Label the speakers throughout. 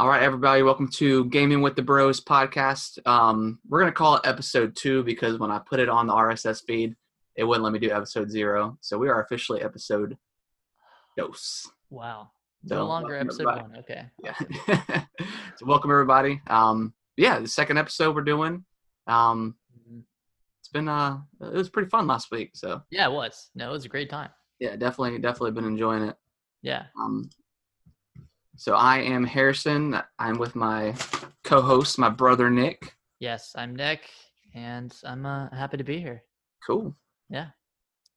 Speaker 1: All right, everybody, welcome to Gaming with the Bros podcast. Um, we're gonna call it episode two because when I put it on the RSS feed, it wouldn't let me do episode zero. So we are officially episode dos.
Speaker 2: Wow.
Speaker 1: So,
Speaker 2: No longer episode
Speaker 1: everybody.
Speaker 2: one. Okay.
Speaker 1: Yeah. so welcome everybody. Um, yeah, the second episode we're doing. Um,
Speaker 2: Mhm.
Speaker 1: it's been uh, it was pretty fun last week. So
Speaker 2: Yeah, it was. No, it was a great time.
Speaker 1: yeah, definitely, definitely been enjoying it.
Speaker 2: Yeah.
Speaker 1: Um, so I am Harrison. I'm with my co-host, my brother Nick.
Speaker 2: Yes, I'm Nick, and I'm uh, happy to be here.
Speaker 1: Cool.
Speaker 2: Yeah.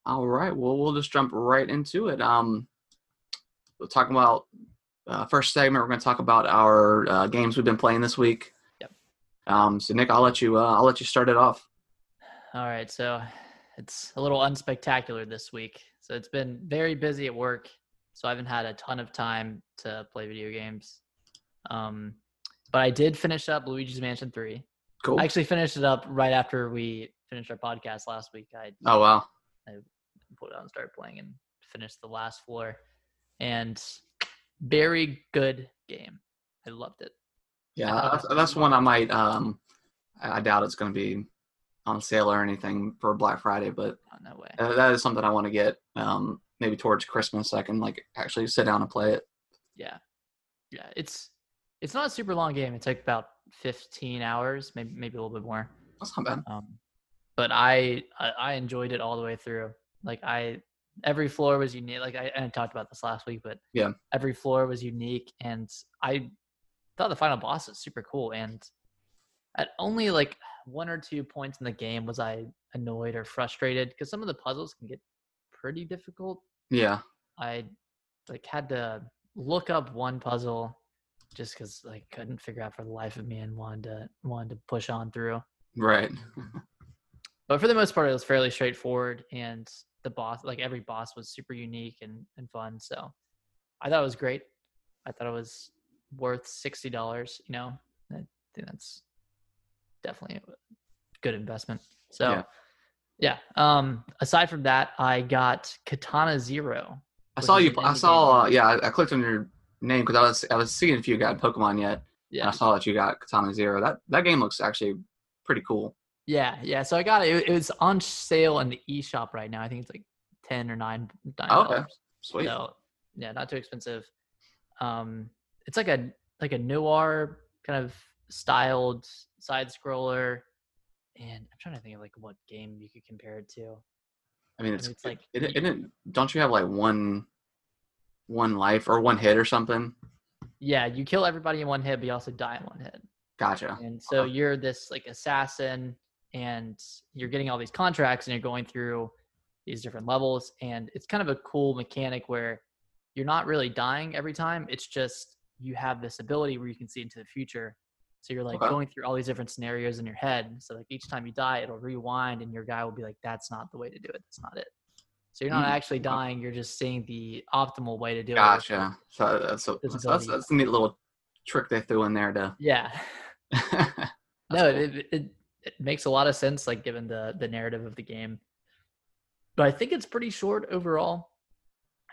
Speaker 1: All right. Well, we'll just jump right into it. Um, we'll talk about uh, first segment. We're going to talk about our uh, games we've been playing this week.
Speaker 2: Yep.
Speaker 1: Um, so Nick, I'll let you. Uh, I'll let you start it off.
Speaker 2: All right, so it's a little unspectacular this week. So it's been very busy at work, so I haven't had a ton of time to play video games. Um, but I did finish up Luigi's Mansion 3.
Speaker 1: Cool.
Speaker 2: I actually finished it up right after we finished our podcast last week. I
Speaker 1: oh wow.
Speaker 2: I put it on and started playing and finished the last floor. And very good game. I loved it.
Speaker 1: Yeah, that's, that's one I might. Um, I doubt it's going to be on sale or anything for Black Friday, but
Speaker 2: Oh, no way.
Speaker 1: that is something I want to get. Um, maybe towards Christmas, I can like actually sit down and play it.
Speaker 2: Yeah. Yeah. It's it's not a super long game. It took about 15 hours, maybe maybe a little bit more.
Speaker 1: That's not bad.
Speaker 2: Um, but I, I I enjoyed it all the way through. Like I every floor was unique. Like I, I talked about this last week, but
Speaker 1: Yeah.
Speaker 2: every floor was unique, and I thought the final boss was super cool. And at only like one or two points in the game was I annoyed or frustrated because some of the puzzles can get pretty difficult.
Speaker 1: Yeah.
Speaker 2: I like had to look up one puzzle just because like couldn't figure out for the life of me and wanted to wanted to push on through
Speaker 1: Right.
Speaker 2: but for the most part it was fairly straightforward and the boss like every boss was super unique and, and fun so i thought it was great i thought it was worth $60 you know i think that's definitely a good investment so
Speaker 1: Yeah.
Speaker 2: Yeah, um aside from that i got katana zero
Speaker 1: I saw you. I saw. Uh, yeah, I, I clicked on your name because I was I was seeing if you got Pokemon yet. And
Speaker 2: yeah
Speaker 1: I saw that you got Katana Zero. That that game looks actually pretty cool.
Speaker 2: yeah yeah so i got it it, was on sale in the eShop right now i think it's like 10 or 9 nine
Speaker 1: Oh, okay.
Speaker 2: dollars.
Speaker 1: Sweet.
Speaker 2: So yeah, not too expensive. Um, it's like a like a noir kind of styled side scroller, and I'm trying to think of like what game you could compare it to.
Speaker 1: I mean, it's,
Speaker 2: it's like-
Speaker 1: it, it, it, don't you have like one one life or one hit or something?
Speaker 2: Yeah, you kill everybody in one hit, but you also die in one hit.
Speaker 1: Gotcha.
Speaker 2: And so
Speaker 1: Okay.
Speaker 2: you're this like assassin, and you're getting all these contracts, and you're going through these different levels, and it's kind of a cool mechanic where you're not really dying every time. It's just you have this ability where you can see into the future. So you're like
Speaker 1: Okay.
Speaker 2: going through all these different scenarios in your head. So like each time you die, it'll rewind, and your guy will be like, "That's not the way to do it. That's not it." So you're not
Speaker 1: Mm,
Speaker 2: actually dying. You're just seeing the optimal way to do it.
Speaker 1: Gotcha. So that's so, that's, that's a neat little trick they threw in there to.
Speaker 2: Yeah. No,
Speaker 1: cool.
Speaker 2: it, it it makes a lot of sense, like given the the narrative of the game. But I think it's pretty short overall.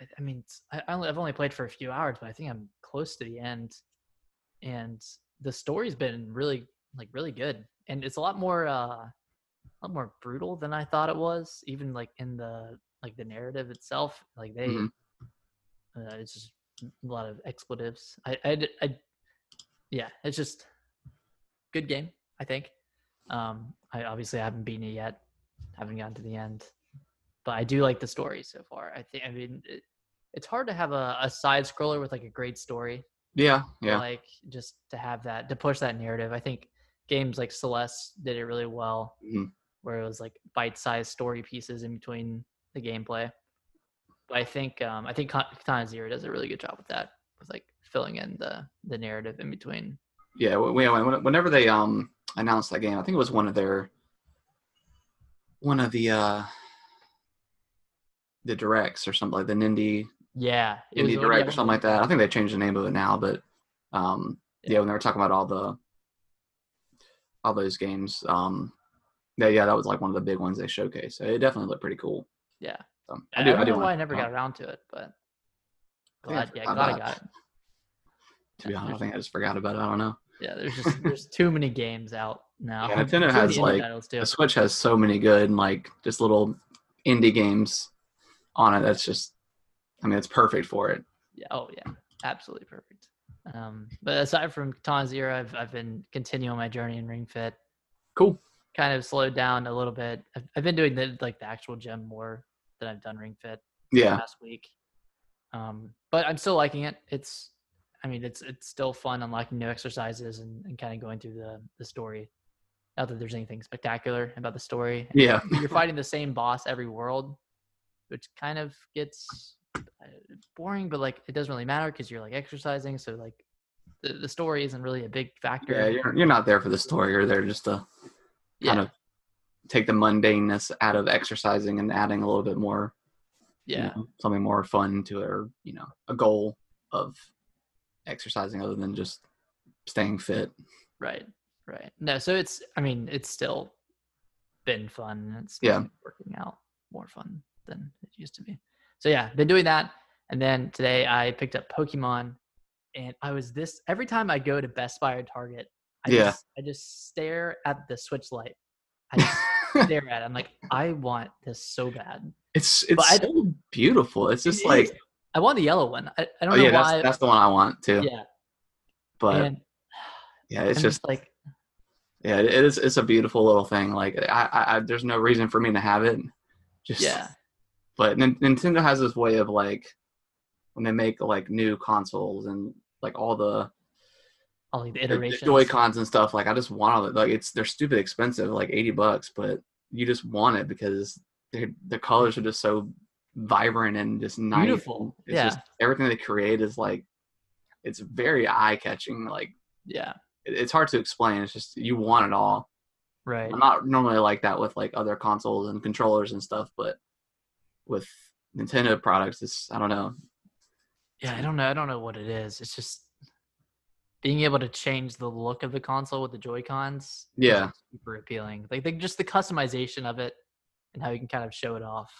Speaker 2: I, I mean, I, I only, I've only played for a few hours, but I think I'm close to the end, and the story's been really like really good, and it's a lot more uh, a lot more brutal than I thought it was. Even like in the like the narrative itself, like they,
Speaker 1: Mhm.
Speaker 2: uh, it's just a lot of expletives. I, I, I, yeah, it's just good game. I think. Um, I obviously haven't beaten it yet, haven't gotten to the end, but I do like the story so far. I think. I mean, it, it's hard to have a, a side scroller with like a great story.
Speaker 1: Yeah, yeah,
Speaker 2: Like just to have that to push that narrative. I think games like Celeste did it really well,
Speaker 1: Mhm.
Speaker 2: where it was like bite-sized story pieces in between the gameplay. But I think um, I think Ka- Katana Zero does a really good job with that, with like filling in the the narrative in between.
Speaker 1: yeah. when- when- Whenever they um announced that game, I think it was one of their one of the uh the directs or something like the Nindy
Speaker 2: Yeah, it
Speaker 1: Indie Direct
Speaker 2: yeah,
Speaker 1: or something like that. I think they changed the name of it now, but um, yeah,
Speaker 2: Yeah.
Speaker 1: when they were talking about all the all those games, um, yeah, yeah, that was like one of the big ones they showcased. So it definitely looked pretty cool.
Speaker 2: Yeah.
Speaker 1: So,
Speaker 2: I,
Speaker 1: I do,
Speaker 2: don't
Speaker 1: I do
Speaker 2: know why I never got around to it, but glad, yeah,
Speaker 1: I
Speaker 2: glad I
Speaker 1: got-
Speaker 2: it.
Speaker 1: To be honest, I think I just forgot about it. I don't know.
Speaker 2: Yeah, there's just there's too many games out now.
Speaker 1: Yeah, Nintendo
Speaker 2: Too
Speaker 1: has, like. The Switch has so many good like just little indie games on it. That's just, I mean, it's perfect for it.
Speaker 2: Yeah. Oh yeah, absolutely perfect. Um, but aside from Zero, I've I've been continuing my journey in Ring Fit.
Speaker 1: Cool.
Speaker 2: Kind of slowed down a little bit. I've, I've been doing the like the actual gym more than I've done Ring Fit
Speaker 1: Yeah.
Speaker 2: last week. Um, but I'm still liking it. It's, I mean, it's it's still fun unlocking new exercises and, and kind of going through the the story. Not that there's anything spectacular about the story.
Speaker 1: Yeah.
Speaker 2: You're fighting the same boss every world, which kind of gets Uh, boring. But like, it doesn't really matter because you're like exercising. So like, the, the story isn't really a big factor.
Speaker 1: Yeah. You're you're not there for the story. You're there just to
Speaker 2: yeah,
Speaker 1: kind of take the mundaneness out of exercising and adding a little bit more you
Speaker 2: yeah.
Speaker 1: know, something more fun to it or you know a goal of exercising other than just staying fit
Speaker 2: Right. Right. No, so it's I mean, it's still been fun. It's
Speaker 1: Yeah.
Speaker 2: working out more fun than it used to be. So yeah, been doing that. And then today I picked up Pokemon and I was this every time I go to Best Buy or Target, I
Speaker 1: Yeah.
Speaker 2: just I just stare at the Switch Lite. I just stare at it. I'm like, I want this so bad.
Speaker 1: it's it's
Speaker 2: I-
Speaker 1: so beautiful it's just
Speaker 2: It
Speaker 1: like
Speaker 2: is. I want the yellow one. I, I don't
Speaker 1: oh
Speaker 2: know
Speaker 1: yeah
Speaker 2: why.
Speaker 1: that's, that's the one i want too
Speaker 2: yeah.
Speaker 1: but
Speaker 2: and
Speaker 1: yeah it's
Speaker 2: I'm
Speaker 1: just
Speaker 2: like
Speaker 1: yeah it is it's a beautiful little thing like I, I i there's no reason for me to have it just
Speaker 2: yeah.
Speaker 1: But Nin- nintendo has this way of like when they make like new consoles and like all the
Speaker 2: All like the iterations.
Speaker 1: Joy Cons and stuff. Like I just want all it. Like it's they're stupid expensive, like eighty bucks, but you just want it because the colors are just so vibrant and just nice.
Speaker 2: Beautiful.
Speaker 1: It's
Speaker 2: Yeah.
Speaker 1: just everything they create is like it's very eye catching. Like
Speaker 2: yeah.
Speaker 1: it- it's hard to explain. It's just you want it all.
Speaker 2: Right.
Speaker 1: I'm not normally like that with like other consoles and controllers and stuff, but with Nintendo products, it's I don't know.
Speaker 2: Yeah, I don't know. I don't know what it is. It's just being able to change the look of the console with the Joy Cons.
Speaker 1: Yeah.
Speaker 2: super appealing. Like they, just the customization of it and how you can kind of show it off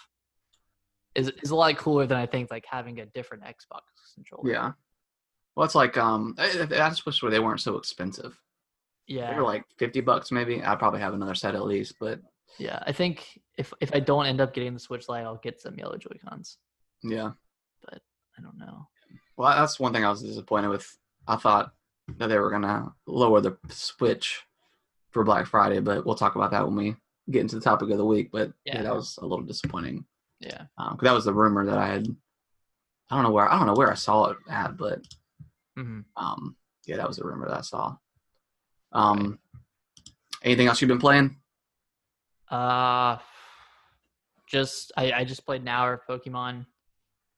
Speaker 2: is is a lot cooler than I think like having a different Xbox controller.
Speaker 1: Yeah. Well, it's like um, I, I just wish they weren't so expensive.
Speaker 2: yeah,
Speaker 1: They were like fifty bucks maybe. I'd probably have another set at least, but
Speaker 2: yeah. I think if if I don't end up getting the Switch Lite, I'll get some yellow Joy Cons.
Speaker 1: yeah.
Speaker 2: But I don't know.
Speaker 1: Well, that's one thing I was disappointed with. I thought that they were gonna lower the Switch for Black Friday, but we'll talk about that when we get into the topic of the week. But yeah,
Speaker 2: Yeah.
Speaker 1: that was a little disappointing
Speaker 2: Yeah,
Speaker 1: because that was the rumor that I had. I don't know where I don't know where I saw it at, but
Speaker 2: hmm
Speaker 1: um, yeah, that was a rumor that I saw. Um, anything else you've been playing?
Speaker 2: Uh, just I I just played an hour of Pokemon.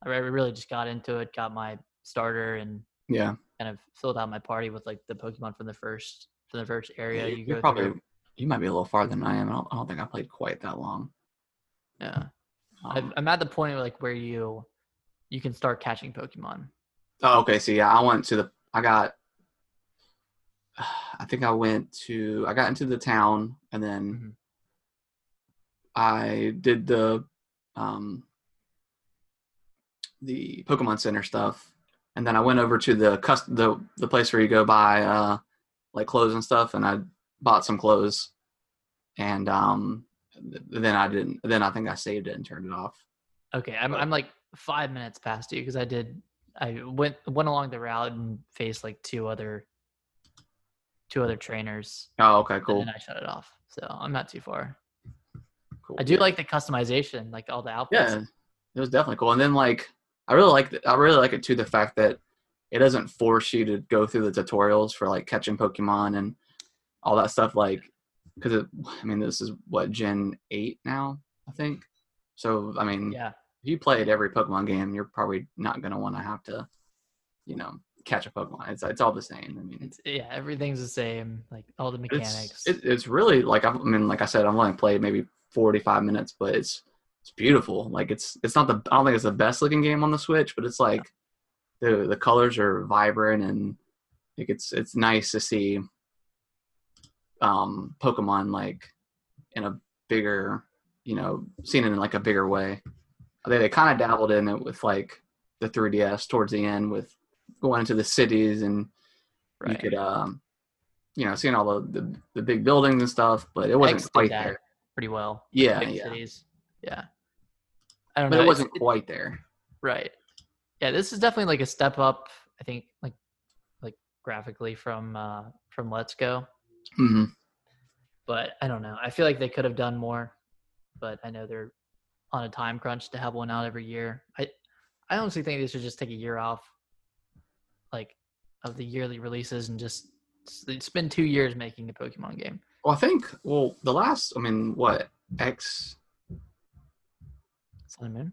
Speaker 2: I really just got into it, got my starter, and
Speaker 1: Yeah,
Speaker 2: kind of filled out my party with like the Pokemon from the first from the first area you
Speaker 1: you're
Speaker 2: go
Speaker 1: probably
Speaker 2: through.
Speaker 1: you might be a little farther than I am. I don't, I don't think I played quite that long.
Speaker 2: Yeah,
Speaker 1: Um,
Speaker 2: I'm at the point like where you you can start catching Pokemon.
Speaker 1: Oh, okay. So yeah, I went to the. I got. I think I went to. I got into the town, and then
Speaker 2: Mhm.
Speaker 1: I did the, um, the Pokemon Center stuff, and then I went over to the cust the the place where you go buy uh, like clothes and stuff, and I bought some clothes, and um, th- then I didn't. Then I think I saved it and turned it off.
Speaker 2: Okay, I'm I'm like five minutes past you because I did I went went along the route and faced like two other two other trainers,
Speaker 1: Oh, okay, cool.
Speaker 2: and then I shut it off. So I'm not too far.
Speaker 1: Cool.
Speaker 2: I do
Speaker 1: Yeah.
Speaker 2: like the customization, like all the outfits.
Speaker 1: Yeah, it was definitely cool. And then like I really like I really like it too the fact that it doesn't force you to go through the tutorials for like catching Pokemon and all that stuff. Like because I mean this is what Gen eight now I think. So I mean
Speaker 2: yeah.
Speaker 1: if you played every Pokemon game, you're probably not gonna want to have to, you know, catch a Pokemon. It's it's all the same. I mean
Speaker 2: It's yeah, everything's the same, like all the
Speaker 1: it's
Speaker 2: mechanics.
Speaker 1: it, it's really like I mean, like I said, I've only played maybe forty five minutes, but it's it's beautiful. Like it's it's not the I don't think it's the best looking game on the Switch, but it's like the the colors are vibrant and like it's it's nice to see um Pokemon like in a bigger you know seen it in like a bigger way. They they kind of dabbled in it with like the 3DS towards the end with going into the cities and you could um you know seeing all the, the the big buildings and stuff but it wasn't
Speaker 2: X
Speaker 1: quite there
Speaker 2: pretty well.
Speaker 1: Yeah, yeah.
Speaker 2: cities. Yeah. I don't
Speaker 1: but
Speaker 2: know.
Speaker 1: it wasn't quite there
Speaker 2: Right. Yeah, this is definitely like a step up. I think like like graphically from uh from Let's Go,
Speaker 1: Mm-hmm.
Speaker 2: but I don't know. I feel like they could have done more, but I know they're on a time crunch to have one out every year. I I honestly think they should just take a year off, like of the yearly releases, and just spend two years making a Pokemon game.
Speaker 1: Well i think well the last i mean what x
Speaker 2: Sun and Moon.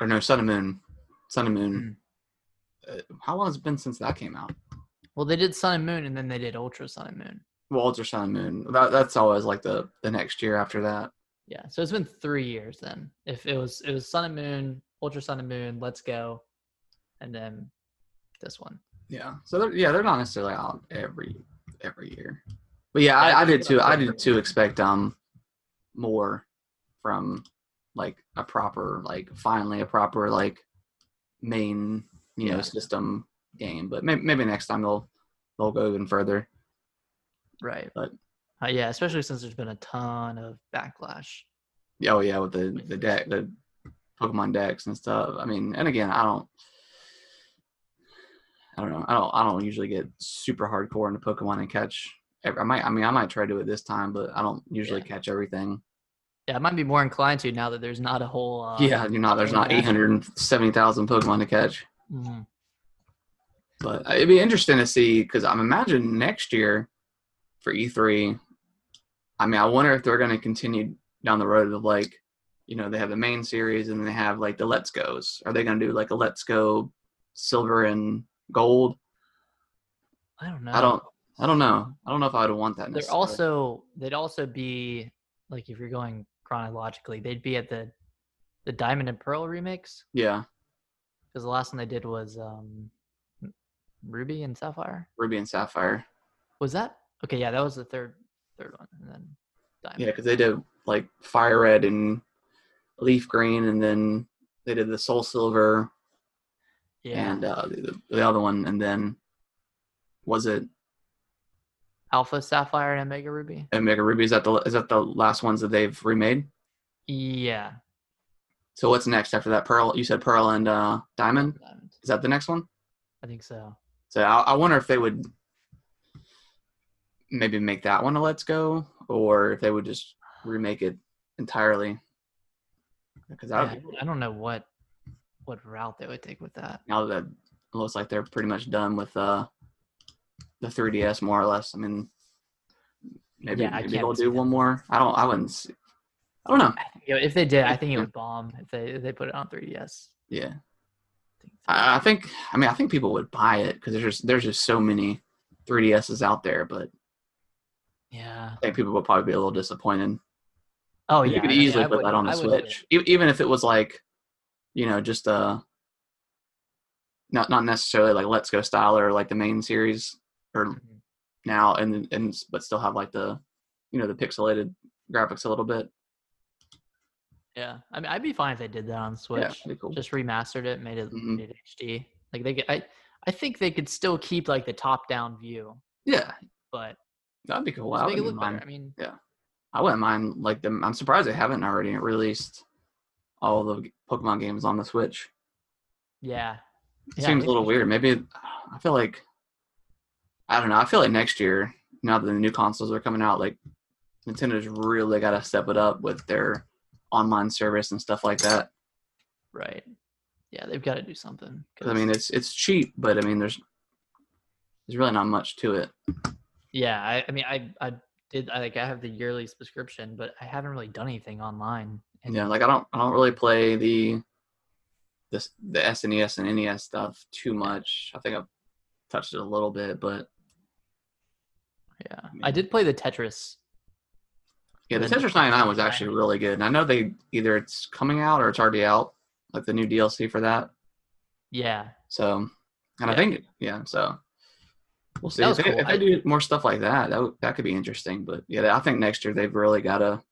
Speaker 1: or no sun and moon sun and moon
Speaker 2: Hmm.
Speaker 1: uh, how long has it been since that came out
Speaker 2: Well, they did Sun and Moon, and then they did Ultra Sun and Moon.
Speaker 1: well ultra sun and moon that, that's always like the the next year after that
Speaker 2: Yeah, so it's been three years then. If it was it was Sun and Moon, Ultra Sun and Moon, Let's Go, and then this one.
Speaker 1: Yeah. So they're yeah, they're not necessarily out every every year. But yeah, I, I did too. I did too expect um more from like a proper like finally a proper like main you know
Speaker 2: Yeah.
Speaker 1: system game. But maybe maybe next time they'll they'll go even further.
Speaker 2: Right.
Speaker 1: But-
Speaker 2: uh, yeah, especially since there's been a ton of backlash.
Speaker 1: Yeah, oh yeah, with the the deck the Pokemon dex and stuff. I mean, and again, I don't. I don't know. I don't. I don't usually get super hardcore into Pokemon and catch. I might. I mean, I might try to do it this time, but I don't usually
Speaker 2: Yeah.
Speaker 1: catch everything.
Speaker 2: Yeah, I might be more inclined to now that there's not a whole. Uh,
Speaker 1: yeah, you're not. There's not
Speaker 2: yeah.
Speaker 1: eight hundred seventy thousand Pokemon to catch.
Speaker 2: mhm.
Speaker 1: But it'd be interesting to see because I'm imagining next year for E3. I mean, I wonder if they're going to continue down the road of like, you know, they have the main series and they have like the Let's Goes. Are they going to do like a Let's Go Silver and Gold?
Speaker 2: I don't know.
Speaker 1: I don't. I don't know. I don't know if I would want that.
Speaker 2: They're also they'd also be like if you're going chronologically, they'd be at the the Diamond and Pearl remix
Speaker 1: yeah,
Speaker 2: because the last one they did was um Ruby and Sapphire.
Speaker 1: Ruby and Sapphire.
Speaker 2: Was that okay? Yeah, that was the third third one, and then Diamond.
Speaker 1: Yeah, because they did like Fire Red and Leaf Green, and then they did the Soul Silver
Speaker 2: yeah.
Speaker 1: and uh, the, the other one, and then was it
Speaker 2: Alpha Sapphire and Omega Ruby.
Speaker 1: Omega Ruby? Is that the is that the last ones that they've remade?
Speaker 2: Yeah.
Speaker 1: So what's next after that? Pearl. You said Pearl and uh, Diamond.
Speaker 2: Diamond.
Speaker 1: Is that the next one?
Speaker 2: I think so.
Speaker 1: So I, I wonder if they would maybe make that one a Let's Go, or if they would just remake it entirely. Because
Speaker 2: Yeah, I don't know what what route they would take with that.
Speaker 1: now that it looks like they're pretty much done with uh, the 3DS more or less. I mean, maybe
Speaker 2: Yeah,
Speaker 1: maybe they'll do one more. I don't. I wouldn't. See, I don't know.
Speaker 2: You if they did, I think it would bomb if they if they put it on 3DS.
Speaker 1: Yeah,
Speaker 2: I think
Speaker 1: I, I think. I mean, I think people would buy it because there's just there's just so many 3DSs out there, but
Speaker 2: yeah.
Speaker 1: I think people would probably be a little disappointed.
Speaker 2: Oh
Speaker 1: you
Speaker 2: yeah.
Speaker 1: could
Speaker 2: I mean,
Speaker 1: easily
Speaker 2: I
Speaker 1: put that on the Switch, even if it was like, you know, just uh, not not necessarily like Let's Go style or like the main series or.
Speaker 2: Mhm.
Speaker 1: now and and but still have like the, you know, the pixelated graphics a little bit.
Speaker 2: Yeah. I mean, I'd be fine if they did that on Switch.
Speaker 1: Yeah, cool.
Speaker 2: Just remastered it, made it
Speaker 1: Mhm.
Speaker 2: made it HD. Like they, could, I, I think they could still keep like the top down view,
Speaker 1: Yeah,
Speaker 2: but
Speaker 1: that'd be cool. I
Speaker 2: make it
Speaker 1: wouldn't
Speaker 2: look better.
Speaker 1: mind.
Speaker 2: I mean, yeah,
Speaker 1: I wouldn't mind like them. I'm surprised they haven't already released all the Pokemon games on the Switch.
Speaker 2: yeah.
Speaker 1: It
Speaker 2: Yeah,
Speaker 1: seems a little weird. Maybe I feel like I don't know. I feel like next year, now that the new consoles are coming out, like Nintendo's really got to step it up with their online service and stuff like that.
Speaker 2: Right. Yeah, they've got to do something.
Speaker 1: 'Cause, I mean, it's it's cheap, but I mean, there's there's really not much to it.
Speaker 2: Yeah, I, I mean, I, I did, I like, I have the yearly subscription, but I haven't really done anything online. And
Speaker 1: Yeah, like I don't I don't really play the this the SNES and NES stuff too much. I think I've touched it a little bit, but
Speaker 2: yeah, I did play the Tetris.
Speaker 1: yeah, the
Speaker 2: Then-
Speaker 1: Tetris 99 was actually really good. And I know they either it's coming out or it's already out, like the new DLC for that.
Speaker 2: Yeah,
Speaker 1: So, and I think yeah, so we'll see if
Speaker 2: was
Speaker 1: they,
Speaker 2: cool.
Speaker 1: if they
Speaker 2: I-
Speaker 1: do more stuff like that. That would- that could be interesting. But yeah, I think next year they've really got to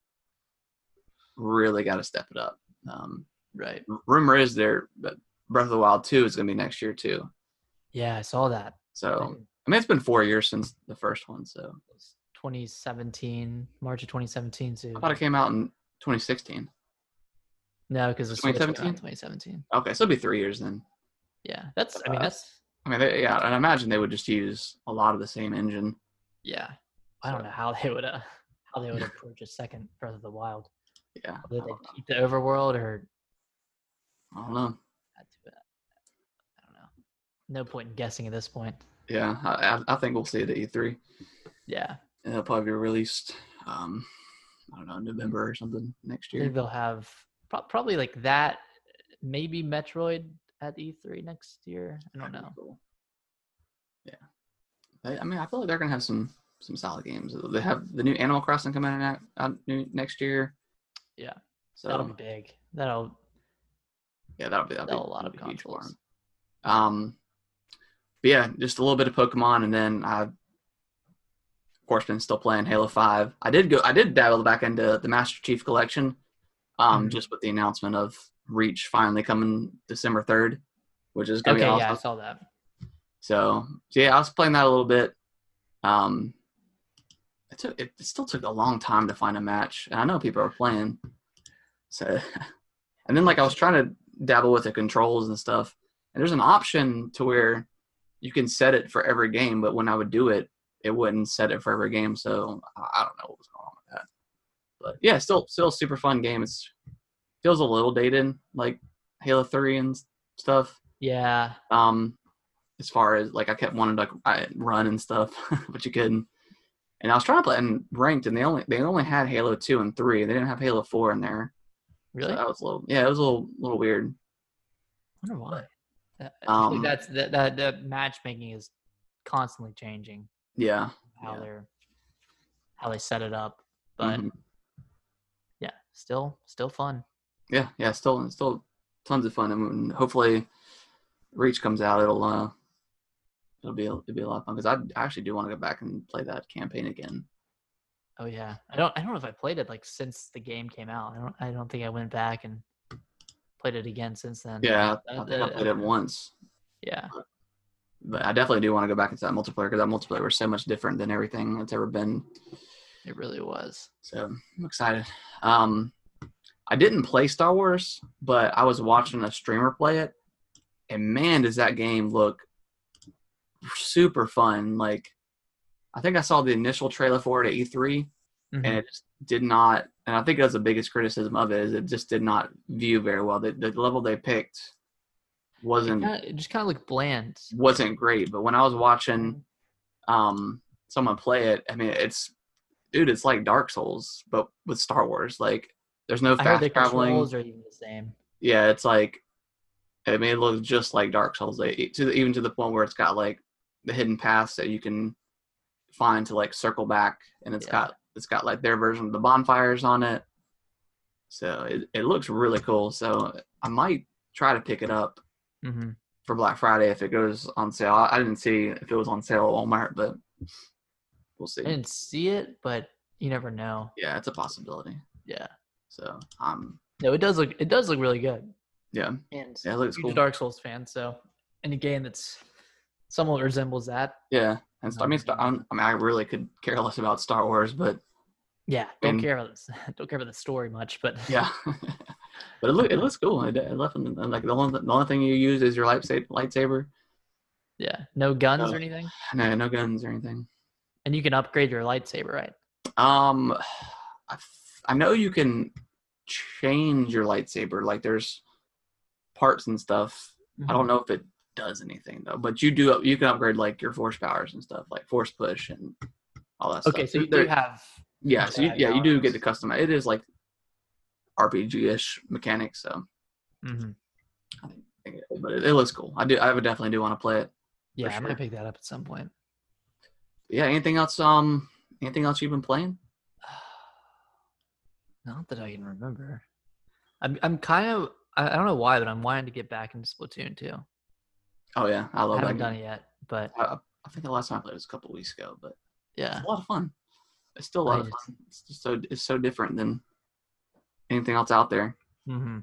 Speaker 1: really got to step it up. Um,
Speaker 2: right.
Speaker 1: rumor is there but Breath of the Wild two is going to be next year too.
Speaker 2: Yeah, I saw that.
Speaker 1: So I mean, it's been four years since the first one. So
Speaker 2: 2017, March of 2017. So
Speaker 1: I thought it came out in 2016.
Speaker 2: no, because the Switch came out in
Speaker 1: 2017?
Speaker 2: 2017.
Speaker 1: Okay, so it'll be three years then.
Speaker 2: Yeah, that's. I mean,
Speaker 1: Uh,
Speaker 2: that's.
Speaker 1: I mean, they, yeah, and I imagine they would just use a lot of the same engine.
Speaker 2: Yeah, I don't know how they would uh, how they would approach a second Breath of the Wild.
Speaker 1: Yeah,
Speaker 2: Whether they
Speaker 1: know.
Speaker 2: keep the overworld or
Speaker 1: I don't know.
Speaker 2: add to it. I don't know. No point in guessing at this point.
Speaker 1: Yeah, I, I- I think we'll see it at E3.
Speaker 2: Yeah,
Speaker 1: And it'll probably be released. Um, I don't know, November or something next year.
Speaker 2: think they'll have pro- probably like that. Maybe Metroid at E3 next year. I don't
Speaker 1: That'd
Speaker 2: know.
Speaker 1: cool. Yeah, They- I mean, I feel like they're gonna have some some solid games. They have the new Animal Crossing coming out, out new, next year.
Speaker 2: Yeah,
Speaker 1: So
Speaker 2: that'll be big. That'll
Speaker 1: yeah, that'll be that'll,
Speaker 2: sell
Speaker 1: be,
Speaker 2: a lot of
Speaker 1: that'll be huge for
Speaker 2: consoles.
Speaker 1: Um, but yeah, just a little bit of Pokemon, and then I, of course, been still playing Halo Five. I did go, I did dabble back into the Master Chief Collection, um,
Speaker 2: Mhm.
Speaker 1: just with the announcement of Reach finally coming December third, which is gonna
Speaker 2: Okay,
Speaker 1: be awesome.
Speaker 2: yeah, I saw that.
Speaker 1: So, so yeah, I was playing that a little bit. Um, it took it still took a long time to find a match, and I know people are playing. So, and then like I was trying to dabble with the controls and stuff, and there's an option to where you can set it for every game, but when I would do it, it wouldn't set it for every game. So I don't know what was going on with that. But yeah, still still a super fun game. It's feels a little dated, like Halo Three and stuff
Speaker 2: Yeah,
Speaker 1: um as far as like I kept wanting to like run and stuff, but you couldn't. And I was trying to play in ranked, and they only they only had Halo two and three. They didn't have Halo four in there.
Speaker 2: really.
Speaker 1: So that was a little yeah, it was a little little weird.
Speaker 2: I wonder why.
Speaker 1: Um,
Speaker 2: that's that, that that matchmaking is constantly changing
Speaker 1: Yeah,
Speaker 2: how
Speaker 1: Yeah.
Speaker 2: they're how they set it up. But
Speaker 1: Mhm.
Speaker 2: yeah, still still fun.
Speaker 1: yeah, yeah. Still still tons of fun, and when hopefully Reach comes out, it'll uh it'll be it'll be a lot of fun because I actually do want to go back and play that campaign again.
Speaker 2: Oh yeah, I don't I don't know if I played it like since the game came out. I don't I don't think I went back and played it again since then.
Speaker 1: Yeah, I
Speaker 2: Uh,
Speaker 1: think I played it once.
Speaker 2: Yeah,
Speaker 1: But I definitely do want to go back into that multiplayer because that multiplayer was so much different than everything that's ever been
Speaker 2: it really was.
Speaker 1: So I'm excited. Um, I didn't play Star Wars, but I was watching a streamer play it, and man, does that game look super fun! Like, I think I saw the initial trailer for it at E3,
Speaker 2: Mhm.
Speaker 1: and it just did not. And I think that's the biggest criticism of it is it just did not view very well. The, the level they picked wasn't
Speaker 2: kinda, it just kind of looked bland.
Speaker 1: wasn't great. But when I was watching um someone play it, I mean it's dude, it's like Dark Souls, but with Star Wars. Like there's no fast
Speaker 2: the
Speaker 1: traveling.
Speaker 2: controls are even the same.
Speaker 1: Yeah, it's like I mean it looks just like Dark Souls. To the, even to the point where it's got like the hidden paths that you can find to like circle back and it's
Speaker 2: Yeah.
Speaker 1: got it's got like their version of the bonfires on it. So it, it looks really cool. So I might try to pick it up
Speaker 2: hmm
Speaker 1: for Black Friday if it goes on sale. I I didn't see if it was on sale at Walmart, but we'll see.
Speaker 2: I didn't see it, but you never know.
Speaker 1: Yeah, it's a possibility.
Speaker 2: Yeah.
Speaker 1: So um,
Speaker 2: No, it does look it does look really good.
Speaker 1: yeah,
Speaker 2: And
Speaker 1: yeah, it looks
Speaker 2: huge
Speaker 1: cool.
Speaker 2: Dark Souls fan, so any game that's somewhat resembles that,
Speaker 1: Yeah, and Star- I mean, I'm- I mean, I really could care less about Star Wars, but
Speaker 2: yeah, don't
Speaker 1: And-
Speaker 2: care about this, don't care about the story much, but
Speaker 1: yeah, but it look it looks cool. It, it left like the only the only thing you use is your lightsaber.
Speaker 2: Yeah, no guns
Speaker 1: No.
Speaker 2: or anything,
Speaker 1: No, no guns or anything.
Speaker 2: and you can upgrade your lightsaber, right?
Speaker 1: Um, I, f- I know you can change your lightsaber. Like there's parts and stuff. I don't know if it does anything though, but you do. You can upgrade like your force powers and stuff, like force push and all that
Speaker 2: Okay,
Speaker 1: stuff.
Speaker 2: so you
Speaker 1: There-
Speaker 2: do have
Speaker 1: yeah, so you,
Speaker 2: Yeah,
Speaker 1: you do get to customize. It is like RPG ish mechanics. So,
Speaker 2: mm-hmm.
Speaker 1: i but it, it looks cool. I do. I would definitely do want to play it.
Speaker 2: yeah, I
Speaker 1: sure.
Speaker 2: might pick that up at some point.
Speaker 1: Yeah. Anything else? Um. Anything else you've been playing?
Speaker 2: Not that I can remember. I'm I'm kind of I, I don't know why, but I'm wanting to get back into Splatoon too.
Speaker 1: Oh yeah, I
Speaker 2: I
Speaker 1: love that.
Speaker 2: haven't
Speaker 1: Game.
Speaker 2: done it yet, but
Speaker 1: I, I think the last time I played was a couple weeks ago, but
Speaker 2: yeah,
Speaker 1: it's a lot of fun. It's still a lot of
Speaker 2: Right.
Speaker 1: fun. It's just so it's so different than anything else out there.
Speaker 2: hmm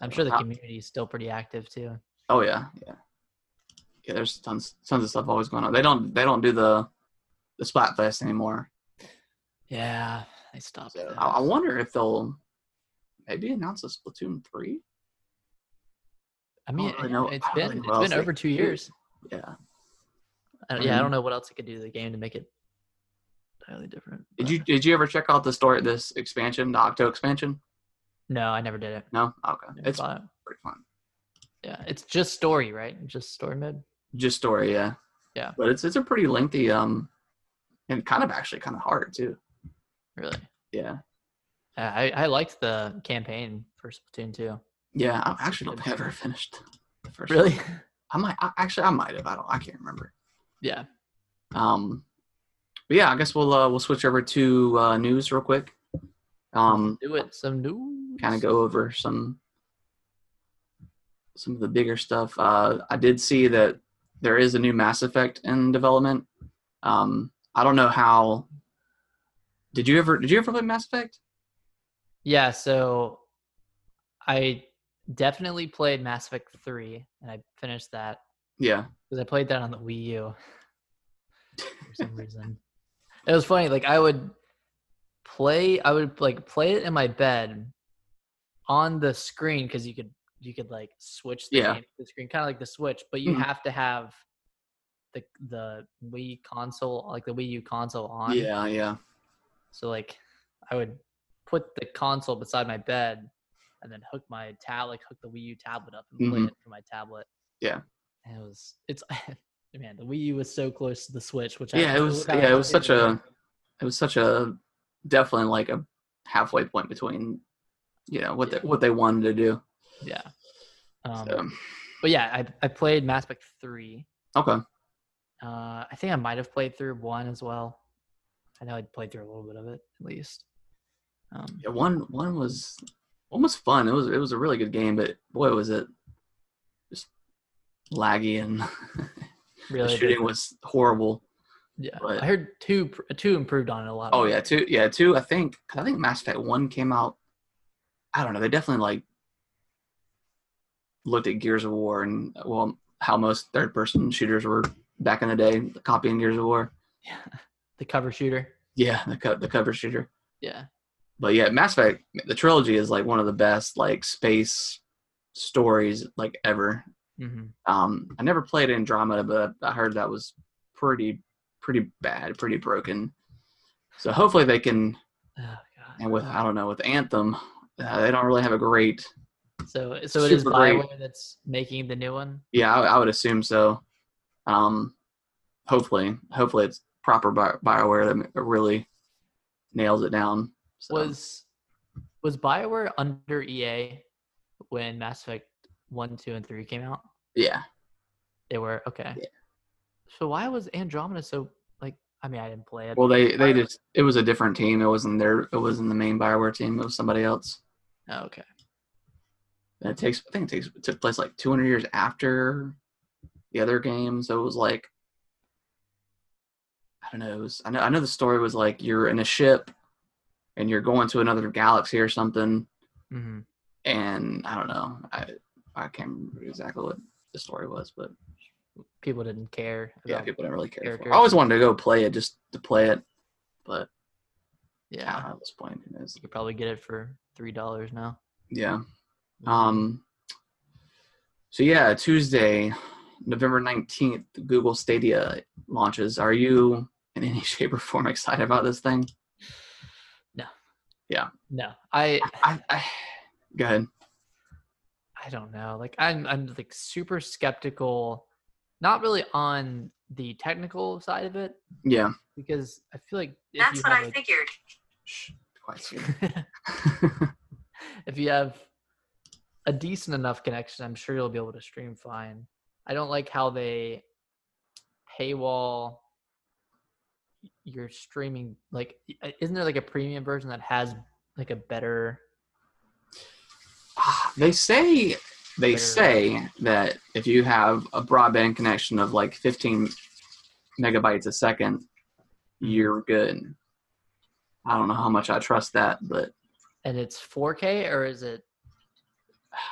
Speaker 2: I'm sure the
Speaker 1: I-
Speaker 2: community is still pretty active too.
Speaker 1: Oh yeah, yeah. yeah, there's tons tons of stuff always going on. They don't they don't do the the Splatfest anymore.
Speaker 2: Yeah, they stopped.
Speaker 1: So. I, I wonder if they'll maybe announce a Splatoon three.
Speaker 2: I mean,
Speaker 1: really know-
Speaker 2: it's
Speaker 1: I
Speaker 2: been
Speaker 1: really know what
Speaker 2: it's been over two
Speaker 1: do.
Speaker 2: years.
Speaker 1: Yeah.
Speaker 2: I,
Speaker 1: I
Speaker 2: yeah, I don't know what else it could do to the game to make it entirely different.
Speaker 1: Did you did you ever check out the story this expansion, the Octo expansion?
Speaker 2: No, I never did it.
Speaker 1: No. Okay. It's pretty fun.
Speaker 2: yeah, it's just story, right? Just story mode.
Speaker 1: Just story, yeah.
Speaker 2: Yeah.
Speaker 1: But it's it's a pretty lengthy um, and kind of actually kind of hard too.
Speaker 2: Really,
Speaker 1: Yeah.
Speaker 2: I I liked the campaign for Splatoon 2.
Speaker 1: Yeah. I actually don't think I ever finished the first. one.
Speaker 2: Really?
Speaker 1: I might I, actually I might have. I don't. I can't remember.
Speaker 2: yeah.
Speaker 1: Um, but yeah, I guess we'll uh, we'll switch over to uh, news real quick. Um,
Speaker 2: Do it. Some news.
Speaker 1: kind of go over some some of the bigger stuff. Uh, I did see that there is a new Mass Effect in development. Um, I don't know how. Did you ever did you ever play Mass Effect?
Speaker 2: Yeah, so I definitely played Mass Effect 3 and I finished that
Speaker 1: Yeah.
Speaker 2: because I played that on the Wii U for some reason. It was funny, like I would play I would like play it in my bed on the screen because you could you could like switch the
Speaker 1: Yeah.
Speaker 2: game to the screen, kind of like the Switch, but you
Speaker 1: Mhm.
Speaker 2: have to have the the Wii console, like the Wii U console on.
Speaker 1: Yeah, yeah.
Speaker 2: So like I would put the console beside my bed and then hook my tab like hook the Wii U tablet up and play
Speaker 1: Mhm.
Speaker 2: it for my tablet.
Speaker 1: Yeah.
Speaker 2: And it was it's man, the Wii U was so close to the Switch, which
Speaker 1: Yeah,
Speaker 2: I
Speaker 1: it was yeah, it was such a it was such a definitely like a halfway point between you know what they what they wanted to do.
Speaker 2: yeah. Um,
Speaker 1: So,
Speaker 2: but yeah, I I played Mass Effect three.
Speaker 1: okay.
Speaker 2: Uh, I think I might have played through one as well. I know I'd played through a little bit of it at least. Um,
Speaker 1: Yeah, one one was was fun. It was it was a really good game, but boy was it just laggy and
Speaker 2: really,
Speaker 1: the shooting was horrible.
Speaker 2: yeah.
Speaker 1: but-
Speaker 2: I heard two two improved on it a lot.
Speaker 1: Oh yeah, two yeah two. I think I think Mass Effect one came out. I don't know. They definitely like looked at Gears of War and well how most third person shooters were back in the day, copying Gears of War.
Speaker 2: Yeah. The cover shooter.
Speaker 1: Yeah, the co- the cover shooter.
Speaker 2: Yeah.
Speaker 1: But yeah, Mass Effect the trilogy is like one of the best like space stories like ever.
Speaker 2: hmm
Speaker 1: Um, I never played Andromeda, but I heard that was pretty pretty bad, pretty broken. So hopefully they can.
Speaker 2: Oh, God.
Speaker 1: And with I don't know with Anthem, uh, they don't really have a great.
Speaker 2: So so it is
Speaker 1: Super great.
Speaker 2: Bioware that's making the new one.
Speaker 1: Yeah, I, I would assume so. Um, hopefully, hopefully it's proper Bi- Bioware that really nails it down. So,
Speaker 2: Was was Bioware under EA when Mass Effect one, two, and three came out?
Speaker 1: yeah,
Speaker 2: They were okay.
Speaker 1: Yeah.
Speaker 2: So why was Andromeda so like? I mean, I didn't play it.
Speaker 1: well they they just it was a different team. It wasn't their it wasn't the main Bioware team. It was somebody else.
Speaker 2: Oh, okay.
Speaker 1: And it takes I think it takes it took place like 200 years after the other game. So it was like I don't know. It was, I know I know the story was like you're in a ship and you're going to another galaxy or something.
Speaker 2: hmm
Speaker 1: and I don't know. I I can't remember exactly what the story was, but
Speaker 2: People didn't care.
Speaker 1: yeah, people didn't really care. I always wanted to go play it just to play it, but
Speaker 2: yeah.
Speaker 1: at this point, who knows?
Speaker 2: You could probably get it for three dollars now.
Speaker 1: Yeah. Um. So yeah, Tuesday, November nineteenth, Google Stadia launches. Are you in any shape or form excited about this thing?
Speaker 2: No, I
Speaker 1: I, I go ahead.
Speaker 2: I don't know. Like I'm I'm like super skeptical, not really on the technical side of it
Speaker 1: Yeah.
Speaker 2: because I feel like
Speaker 3: That's what
Speaker 2: have
Speaker 3: I
Speaker 2: a-
Speaker 3: figured.
Speaker 1: Shh, quiet. soon.
Speaker 2: if you have a decent enough connection, I'm sure you'll be able to stream fine. I don't like how they paywall your streaming. Like, uh, isn't there like a premium version that has like a better?
Speaker 1: they say they
Speaker 2: Better-
Speaker 1: say that if you have a broadband connection of like 15 megabytes a second, you're good. I don't know how much I trust that, but
Speaker 2: And it's 4K or is it?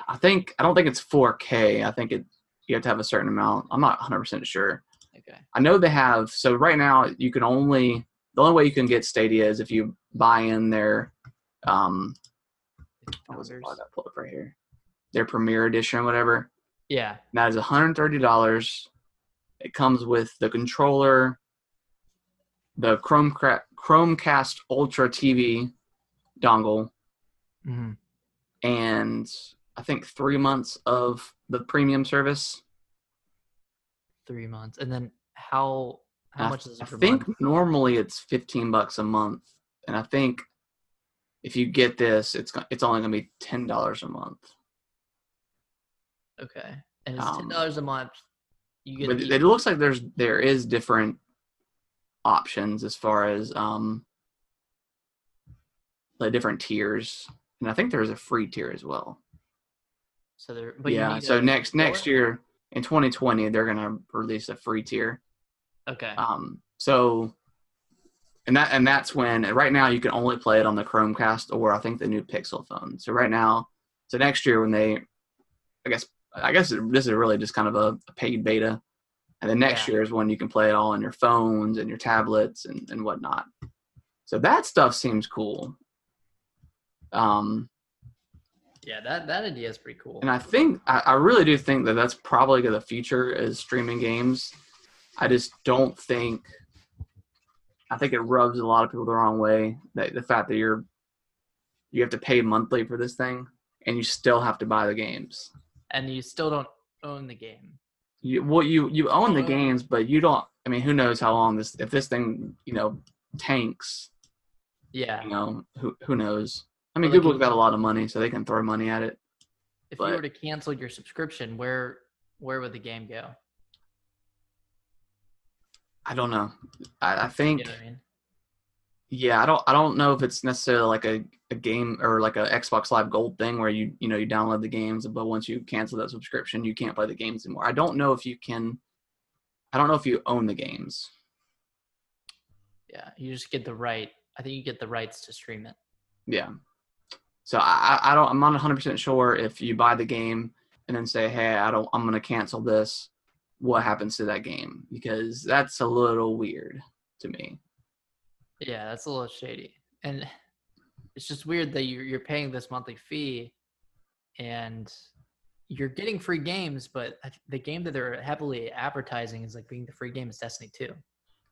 Speaker 1: I think I don't think it's 4K. I think it you have to have a certain amount. I'm not 100 percent sure.
Speaker 2: Okay.
Speaker 1: I know they have. So right now, you can only the only way you can get Stadia is if you buy in their um. What was it?
Speaker 2: Founders.
Speaker 1: I got pulled up right here. Their Premier Edition, whatever.
Speaker 2: Yeah.
Speaker 1: And that is 130 dollars. It comes with the controller, the Chromecra- Chromecast Ultra TV dongle,
Speaker 2: hmm
Speaker 1: and I think three months of the premium service.
Speaker 2: Three months, and then how how
Speaker 1: I-
Speaker 2: much is it
Speaker 1: for
Speaker 2: I
Speaker 1: think
Speaker 2: month?
Speaker 1: normally it's 15 bucks a month, and I think if you get this, it's it's only gonna be ten dollars a month.
Speaker 2: Okay, and it's
Speaker 1: Um,
Speaker 2: ten dollars a month. You get
Speaker 1: But it looks like there's there is different options as far as um the different tiers, and I think there's a free tier as well.
Speaker 2: so there.
Speaker 1: Yeah. So next next year in 2020, they're gonna release a free tier.
Speaker 2: Okay.
Speaker 1: Um, so, and that and that's when right now you can only play it on the Chromecast or I think the new Pixel phone. So right now, so next year when they, I guess I guess this is really just kind of a, a paid beta, and then next
Speaker 2: Yeah.
Speaker 1: year is when you can play it all on your phones and your tablets and and whatnot. So that stuff seems cool. Um,
Speaker 2: yeah, that that idea is pretty cool.
Speaker 1: and I think I, I really do think that that's probably the future is streaming games. I just don't think. I think it rubs a lot of people the wrong way. That the fact that you're you have to pay monthly for this thing, and you still have to buy the games.
Speaker 2: and you still don't own the game.
Speaker 1: You well, you you own the
Speaker 2: Uh,
Speaker 1: games, but you don't. I mean, who knows how long this if this thing you know tanks?
Speaker 2: Yeah.
Speaker 1: You know, who who knows? I mean,
Speaker 2: like,
Speaker 1: Google's
Speaker 2: you-
Speaker 1: got a lot of money, so they can throw money at it.
Speaker 2: If
Speaker 1: but-
Speaker 2: you were to cancel your subscription, where where would the game go?
Speaker 1: I don't know. I, I
Speaker 2: You
Speaker 1: think.
Speaker 2: know I mean?
Speaker 1: Yeah, I don't I don't know if it's necessarily like a, a game or like a Xbox Live Gold thing where you you know you download the games, but once you cancel that subscription, you can't play the games anymore. I don't know if you can. I don't know if you own the games.
Speaker 2: Yeah, you just get the right. I think you get the rights to stream it.
Speaker 1: Yeah. So I I don't I'm not 100 percent sure if you buy the game and then say hey I don't I'm gonna cancel this, what happens to that game because that's a little weird to me.
Speaker 2: Yeah, that's a little shady, and it's just weird that you're you're paying this monthly fee, and you're getting free games, but the game that they're heavily advertising is like being the free game is Destiny 2.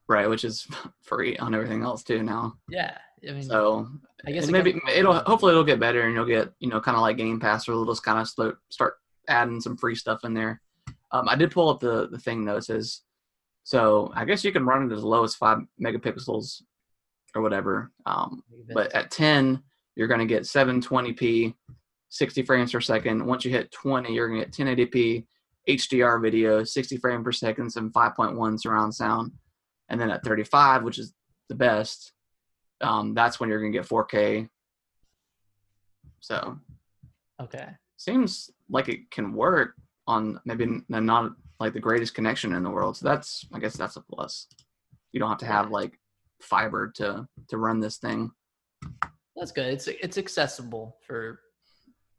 Speaker 1: Right, which is free on everything else too now.
Speaker 2: Yeah, I mean,
Speaker 1: So
Speaker 2: I guess it
Speaker 1: maybe it'll hopefully it'll get better and you'll get you know kind of like Game Pass or they'll just kind of slow, start adding some free stuff in there. Um, I did pull up the the thing though. It says so I guess you can run it as low as five megapixels or whatever. Um, but at 10 you're going to get 720p 60 frames per second once you hit 20 you're going to get 1080p hdr video 60 frames per second and 5.1 surround sound and then at 35 which is the best um, that's when you're to get 4k so
Speaker 2: okay,
Speaker 1: seems like it can work on maybe not like the greatest connection in the world. So that's i guess that's a plus. You don't have to have like fiber to to run this thing.
Speaker 2: That's good. It's it's accessible for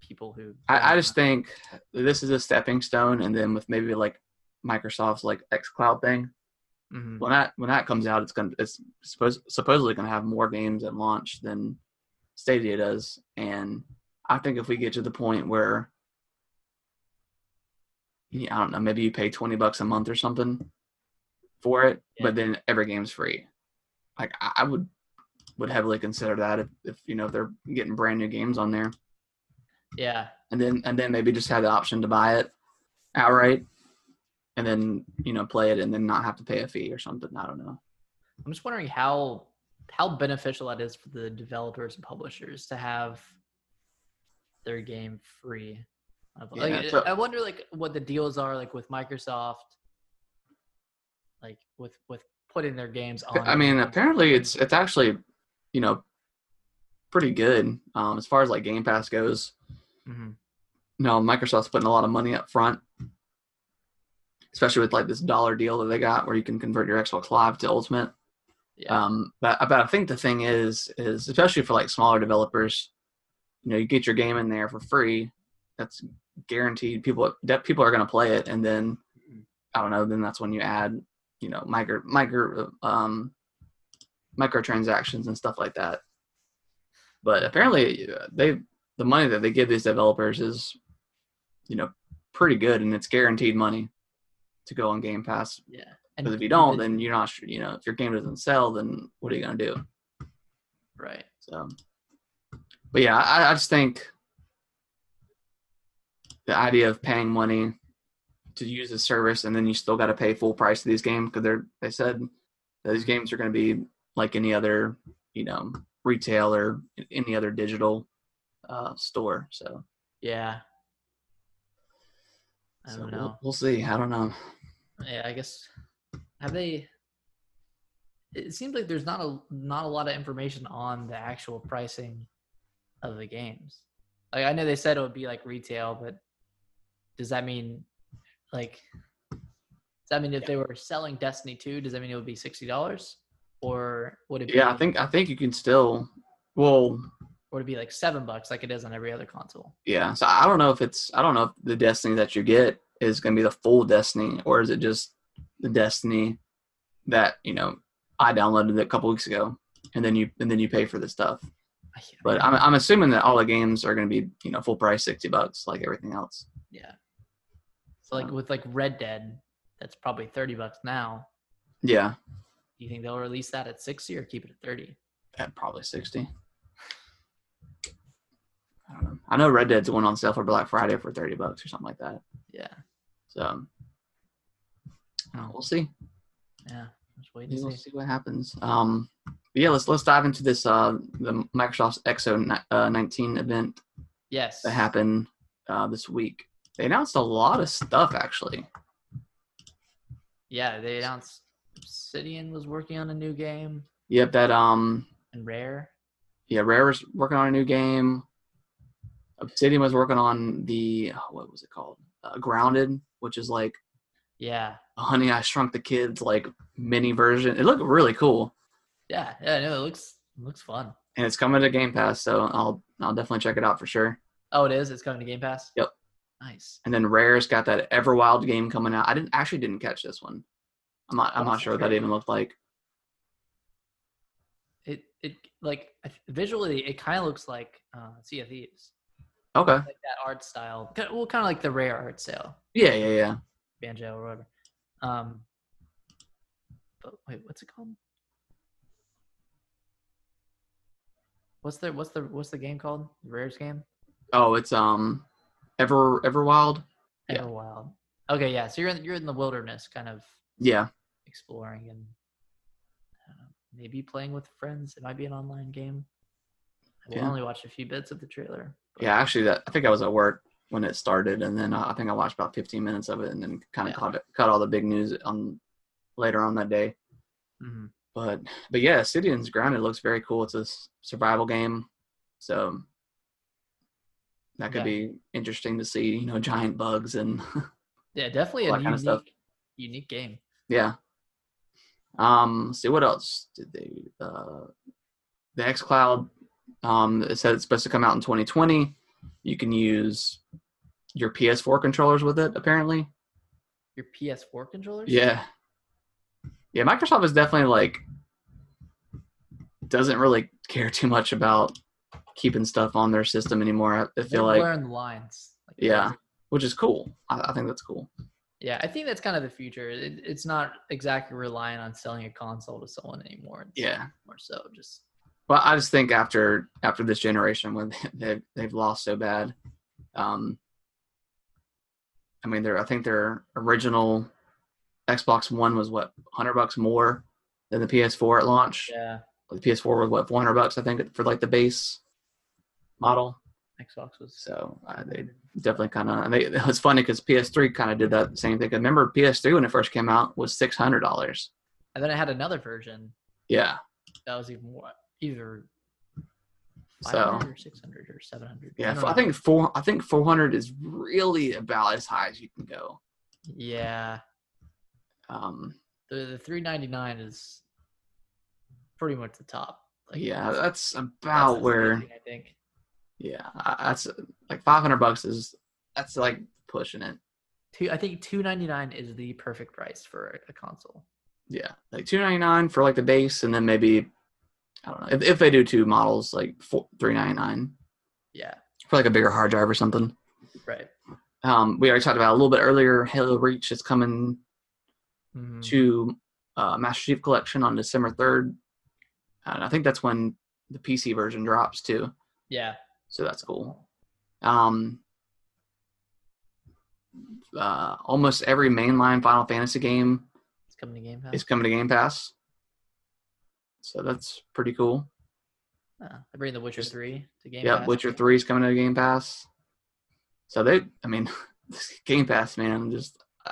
Speaker 2: people who.
Speaker 1: I, I just think this is a stepping stone, and then with maybe like Microsoft's like XCloud thing,
Speaker 2: Mhm.
Speaker 1: when that when that comes out, it's gonna it's suppose, supposedly gonna have more games at launch than Stadia does, and I think if we get to the point where I don't know, maybe you pay twenty bucks a month or something for it,
Speaker 2: Yeah.
Speaker 1: but then every game's free. Like I, I would would heavily consider that if, if you know if they're getting brand new games on there
Speaker 2: Yeah,
Speaker 1: and then and then maybe just have the option to buy it outright and then you know play it and then not have to pay a fee or something i don't know
Speaker 2: I'm just wondering how how beneficial that is for the developers and publishers to have their game free. Like,
Speaker 1: Yeah, so-
Speaker 2: I wonder like what the deals are like with Microsoft, like with with putting their games on.
Speaker 1: i mean apparently it's it's actually you know pretty good um as far as like game pass goes
Speaker 2: Mm-hmm.
Speaker 1: no microsoft's putting a lot of money up front especially with like this dollar deal that they got where you can convert your xbox live to ultimate
Speaker 2: yeah,
Speaker 1: Um, but, but I think the thing is, is especially for like smaller developers, you know, you get your game in there for free, that's guaranteed. People that people are going to play it, and then I don't know. Then that's when you add, you know, micro micro um, microtransactions and stuff like that. But apparently, they the money that they give these developers is, you know, pretty good, and it's guaranteed money to go on Game Pass.
Speaker 2: Yeah.
Speaker 1: Because if you don't, then you're not sure. You know, if your game doesn't sell, then what are you gonna do?
Speaker 2: right.
Speaker 1: So, but yeah, I, I just think the idea of paying money to use a service and then you still got to pay full price to these games because they're they said that these games are going to be like any other you know retail or any other digital uh, store. So
Speaker 2: Yeah. I don't
Speaker 1: we'll,
Speaker 2: know.
Speaker 1: we'll see. I don't know.
Speaker 2: Yeah, I guess have they it seems like there's not a not a lot of information on the actual pricing of the games. Like I know they said it would be like retail, but does that mean like does that mean if they were selling Destiny 2, does that mean it would be sixty dollars? Or would it be
Speaker 1: Yeah, I think I think you can still. Well,
Speaker 2: or would it be like seven bucks like it is on every other console?
Speaker 1: yeah. So I don't know if it's I don't know if the Destiny that you get is going to be the full Destiny or is it just the Destiny that you know I downloaded it a couple weeks ago and then you and then you pay for the stuff. But I'm I'm assuming that all the games are going to be you know full price sixty bucks like everything else.
Speaker 2: yeah. So like with like Red Dead, that's probably thirty bucks now.
Speaker 1: Yeah,
Speaker 2: Do you think they'll release that at sixty or keep it at thirty?
Speaker 1: at probably sixty. I don't know. I know Red Dead's going on sale for Black Friday for thirty bucks or something like that.
Speaker 2: Yeah.
Speaker 1: So uh, we'll see.
Speaker 2: Yeah.
Speaker 1: We'll
Speaker 2: and see.
Speaker 1: see what happens. Um, yeah, let's let's dive into this uh the Microsoft's Exo uh, 19 event
Speaker 2: Yes.
Speaker 1: that happened uh, this week. They announced a lot of stuff actually.
Speaker 2: Yeah, they announced Obsidian was working on a new game
Speaker 1: Yep, that um
Speaker 2: and Rare.
Speaker 1: yeah, Rare's working on a new game. Obsidian was working on the what was it called? Uh, Grounded, which is like
Speaker 2: Yeah.
Speaker 1: Honey I Shrunk the Kids like mini version. It looked really cool,
Speaker 2: Yeah. Yeah. No, it looks it looks fun.
Speaker 1: and it's coming to Game Pass, so I'll I'll definitely check it out for sure.
Speaker 2: Oh, it is. It's coming to Game Pass.
Speaker 1: Yep.
Speaker 2: Nice.
Speaker 1: And then Rare's got that Everwild game coming out. I didn't actually didn't catch this one. I'm not I'm not sure what that even looked like.
Speaker 2: It it like visually it kind of looks like uh, Sea of Thieves,
Speaker 1: Okay.
Speaker 2: like that art style. Well, kind of like the Rare art style,
Speaker 1: Yeah, yeah, yeah.
Speaker 2: banjo or whatever. Um. But wait, what's it called? What's the what's the what's the game called? Rare's game.
Speaker 1: Oh, it's um Ever Everwild. Yeah.
Speaker 2: Everwild. Okay, yeah. So you're in, you're in the wilderness, kind of
Speaker 1: Yeah.
Speaker 2: exploring and I maybe playing with friends. It might be an online game. I
Speaker 1: Yeah.
Speaker 2: only watched a few bits of the trailer.
Speaker 1: Yeah, actually that I think I was at work when it started and then uh, I think I watched about 15 minutes of it and then kind of
Speaker 2: Yeah.
Speaker 1: caught it, caught all the big news on later on that day.
Speaker 2: Mhm.
Speaker 1: But but yeah, Obsidian's Grounded looks very cool. It's a survival game. So that could
Speaker 2: Okay.
Speaker 1: be interesting to see, you know, giant bugs and
Speaker 2: Yeah, definitely a
Speaker 1: that kind
Speaker 2: unique,
Speaker 1: of stuff.
Speaker 2: unique game.
Speaker 1: Yeah. Um, let's see what else did they uh the xCloud um it said it's supposed to come out in 2020. You can use your PS4 controllers with it apparently.
Speaker 2: Your PS4 controllers?
Speaker 1: Yeah. Yeah, Microsoft is definitely like doesn't really care too much about keeping stuff on their system anymore. I, I
Speaker 2: They're
Speaker 1: feel like
Speaker 2: blurring the lines. like
Speaker 1: yeah, which is cool. I, I think that's cool.
Speaker 2: Yeah, I think that's kind of the future. It, it's not exactly relying on selling a console to someone anymore. It's
Speaker 1: Yeah.
Speaker 2: More so just
Speaker 1: Well, I just think after after this generation when they've they've lost so bad, um, I mean, their I think their original Xbox One was what hundred bucks more than the PS4 at launch.
Speaker 2: yeah.
Speaker 1: The PS4 was what four hundred bucks I think for like the base model.
Speaker 2: Xbox was
Speaker 1: So uh, they definitely kind of. It was funny because PS3 kind of did that same thing. I remember PS3 when it first came out was six hundred dollars.
Speaker 2: and then I had another version
Speaker 1: Yeah.
Speaker 2: that was even more either
Speaker 1: So
Speaker 2: 500 or 600 or 700.
Speaker 1: yeah,
Speaker 2: don't
Speaker 1: I think four. I think four hundred is really about as high as you can go.
Speaker 2: Yeah.
Speaker 1: Um,
Speaker 2: The the 399 is pretty much the top.
Speaker 1: yeah, that's
Speaker 2: that's
Speaker 1: about
Speaker 2: the
Speaker 1: where.
Speaker 2: I think.
Speaker 1: Yeah, that's like five hundred bucks is That's like pushing it.
Speaker 2: Two, I think two ninety nine is the perfect price for a console.
Speaker 1: Yeah, like two ninety nine for like the base, and then maybe I don't know if, if they do two models, like four, three ninety nine
Speaker 2: Yeah,
Speaker 1: for like a bigger hard drive or something.
Speaker 2: right.
Speaker 1: Um, we already talked about a little bit earlier. Halo Reach is coming
Speaker 2: Mhm.
Speaker 1: to uh, Master Chief Collection on December third, and I think that's when the PC version drops too.
Speaker 2: Yeah,
Speaker 1: So that's cool. Um, uh, almost every mainline Final Fantasy game
Speaker 2: it's coming to Game Pass.
Speaker 1: is coming to Game Pass. So that's pretty cool.
Speaker 2: Uh, I bring The Witcher three to Game Pass.
Speaker 1: Yeah,
Speaker 2: Pass.
Speaker 1: Witcher Three is coming to Game Pass. So they, I mean, Game Pass, man, just uh,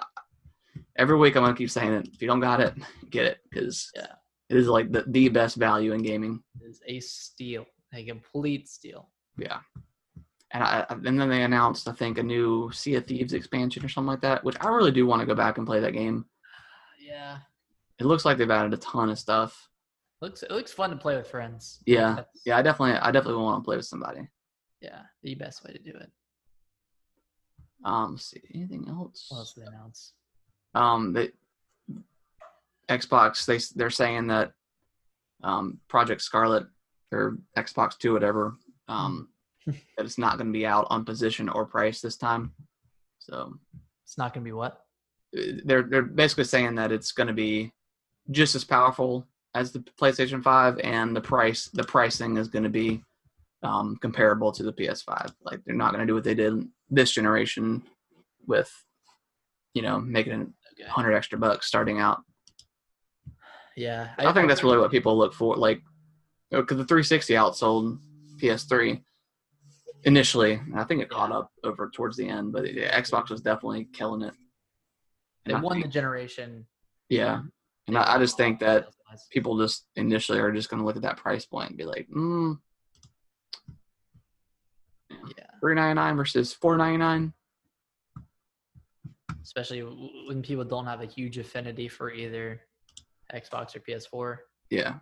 Speaker 1: every week I'm gonna keep saying it. If you don't got it, get it because
Speaker 2: Yeah.
Speaker 1: it is like the, the best value in gaming.
Speaker 2: It is a steal, a complete steal.
Speaker 1: Yeah. And I, I- and then they announced, I think, a new Sea of Thieves expansion or something like that, which I really do want to go back and play that game.
Speaker 2: Yeah,
Speaker 1: It looks like they've added a ton of stuff.
Speaker 2: Looks it looks fun to play with friends.
Speaker 1: Yeah, Yeah, I definitely, I definitely want to play with somebody.
Speaker 2: yeah, the best way to do it.
Speaker 1: Um, let's see anything else?
Speaker 2: What else did they announce?
Speaker 1: um the xbox they they're saying that um project Scarlett or xbox 2 whatever um that it's not going to be out on position or price this time so
Speaker 2: It's not gonna be what?
Speaker 1: they're they're basically saying that it's going to be just as powerful as the PlayStation 5 and the price the pricing is going to be um comparable to the PS5 like they're not going to do what they did this generation with you know making it
Speaker 2: Okay.
Speaker 1: 100 extra bucks starting out
Speaker 2: Yeah,
Speaker 1: I, think that's really what people look for. Like, because the 360 outsold PS3 initially, and I think it caught up over towards the end. But yeah, Xbox was definitely killing it. And I
Speaker 2: won the generation.
Speaker 1: yeah, and I, I just think that. People just initially are just going to look at that price point and be like, mm,
Speaker 2: Yeah,
Speaker 1: 399 versus 499.
Speaker 2: especially when people don't have a huge affinity for either Xbox or PS4.
Speaker 1: Yeah,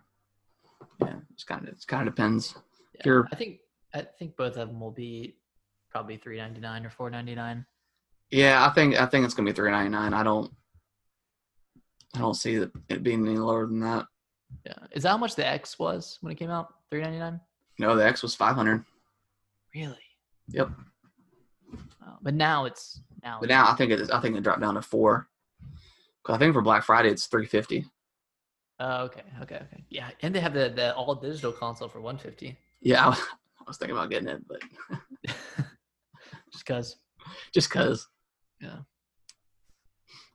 Speaker 1: yeah, it's kind of it's kind of depends.
Speaker 2: Yeah.
Speaker 1: You're-
Speaker 2: I think I think both of them will be probably three ninety nine or four ninety nine.
Speaker 1: Yeah, I think I think it's going to be 399. I don't. I don't see it it being any lower than that.
Speaker 2: Yeah, is that how much the X was when it came out? Three ninety nine.
Speaker 1: No, the X was 500.
Speaker 2: Really?
Speaker 1: Yep.
Speaker 2: But now it's now.
Speaker 1: But now I think it is. I think it dropped down to four. 'Cause I think for Black Friday it's three fifty.
Speaker 2: Oh, okay, okay, okay. Yeah, and they have the the all digital console for one fifty.
Speaker 1: Yeah, I was, I was thinking about getting it, but
Speaker 2: Just because.
Speaker 1: just cause.
Speaker 2: Yeah.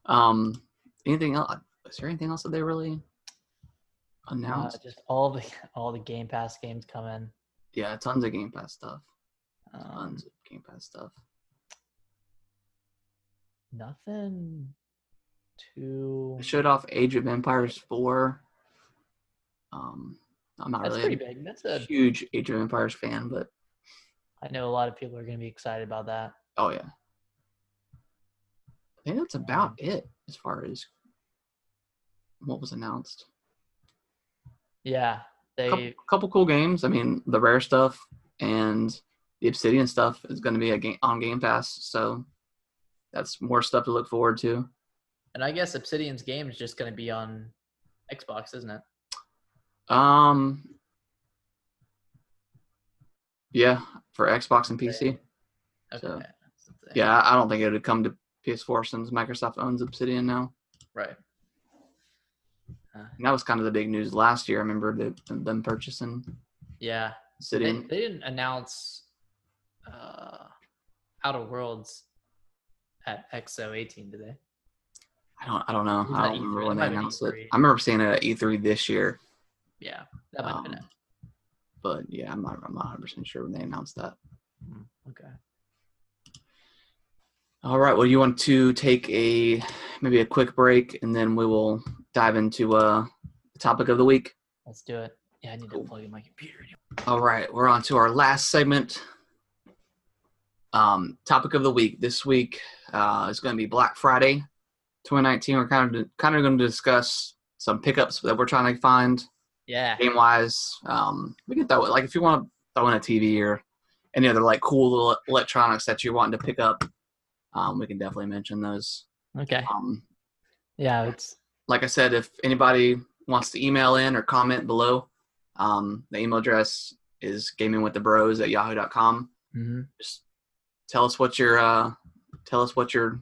Speaker 1: Um. Anything else? Is there anything else that they really
Speaker 2: Uh,
Speaker 1: announced?
Speaker 2: just all the all the Game Pass games coming.
Speaker 1: yeah, tons of Game Pass stuff.
Speaker 2: Um,
Speaker 1: Tons of Game Pass stuff.
Speaker 2: nothing too.
Speaker 1: They showed off Age of Empires four. Um, I'm not
Speaker 2: That's
Speaker 1: really
Speaker 2: pretty big. That's a.
Speaker 1: huge Age of Empires fan, but
Speaker 2: I know a lot of people are going to be excited about that.
Speaker 1: oh yeah. I think that's about it as far as what was announced.
Speaker 2: Yeah, they.
Speaker 1: couple, couple cool games. I mean, the rare stuff and the Obsidian stuff is going to be a game on Game Pass, so that's more stuff to look forward to.
Speaker 2: And I guess Obsidian's game is just going to be on Xbox, isn't it?
Speaker 1: Um, yeah, for Xbox and PC.
Speaker 2: Okay.
Speaker 1: So,
Speaker 2: Something.
Speaker 1: Yeah, I I don't think it would come to PS4 since Microsoft owns Obsidian now.
Speaker 2: Right. Uh,
Speaker 1: And that was kind of the big news last year. I remember the, them purchasing
Speaker 2: yeah. They, they didn't announce uh, Outer Worlds at XO 18, did they?
Speaker 1: I don't. I don't know. I don't
Speaker 2: E3?
Speaker 1: remember when they announced it. I remember seeing it at E3 this year,
Speaker 2: Yeah, that might have been
Speaker 1: Um,
Speaker 2: it.
Speaker 1: but yeah, I'm not. I'm not 100 percent sure when they announced that.
Speaker 2: Hmm, Okay.
Speaker 1: All right. Well, you want to take a maybe a quick break, and then we will dive into uh, the topic of the week.
Speaker 2: Let's do it. Yeah, I need
Speaker 1: Cool.
Speaker 2: to plug in my computer.
Speaker 1: All right, we're on to our last segment. Um, topic of the week this week uh, is going to be Black Friday, 2019. We're kind of kind of going to discuss some pickups that we're trying to find
Speaker 2: Yeah.
Speaker 1: game wise. Um, we can throw it like if you want to throw in a TV or any other like cool little electronics that you're wanting to pick up, um, we can definitely mention those.
Speaker 2: Okay.
Speaker 1: Um,
Speaker 2: Yeah, it's
Speaker 1: like I said, if anybody wants to email in or comment below, um, the email address is gamingwiththebros at yahoo.com.
Speaker 2: mhm.
Speaker 1: Just tell us what you're uh, tell us what you're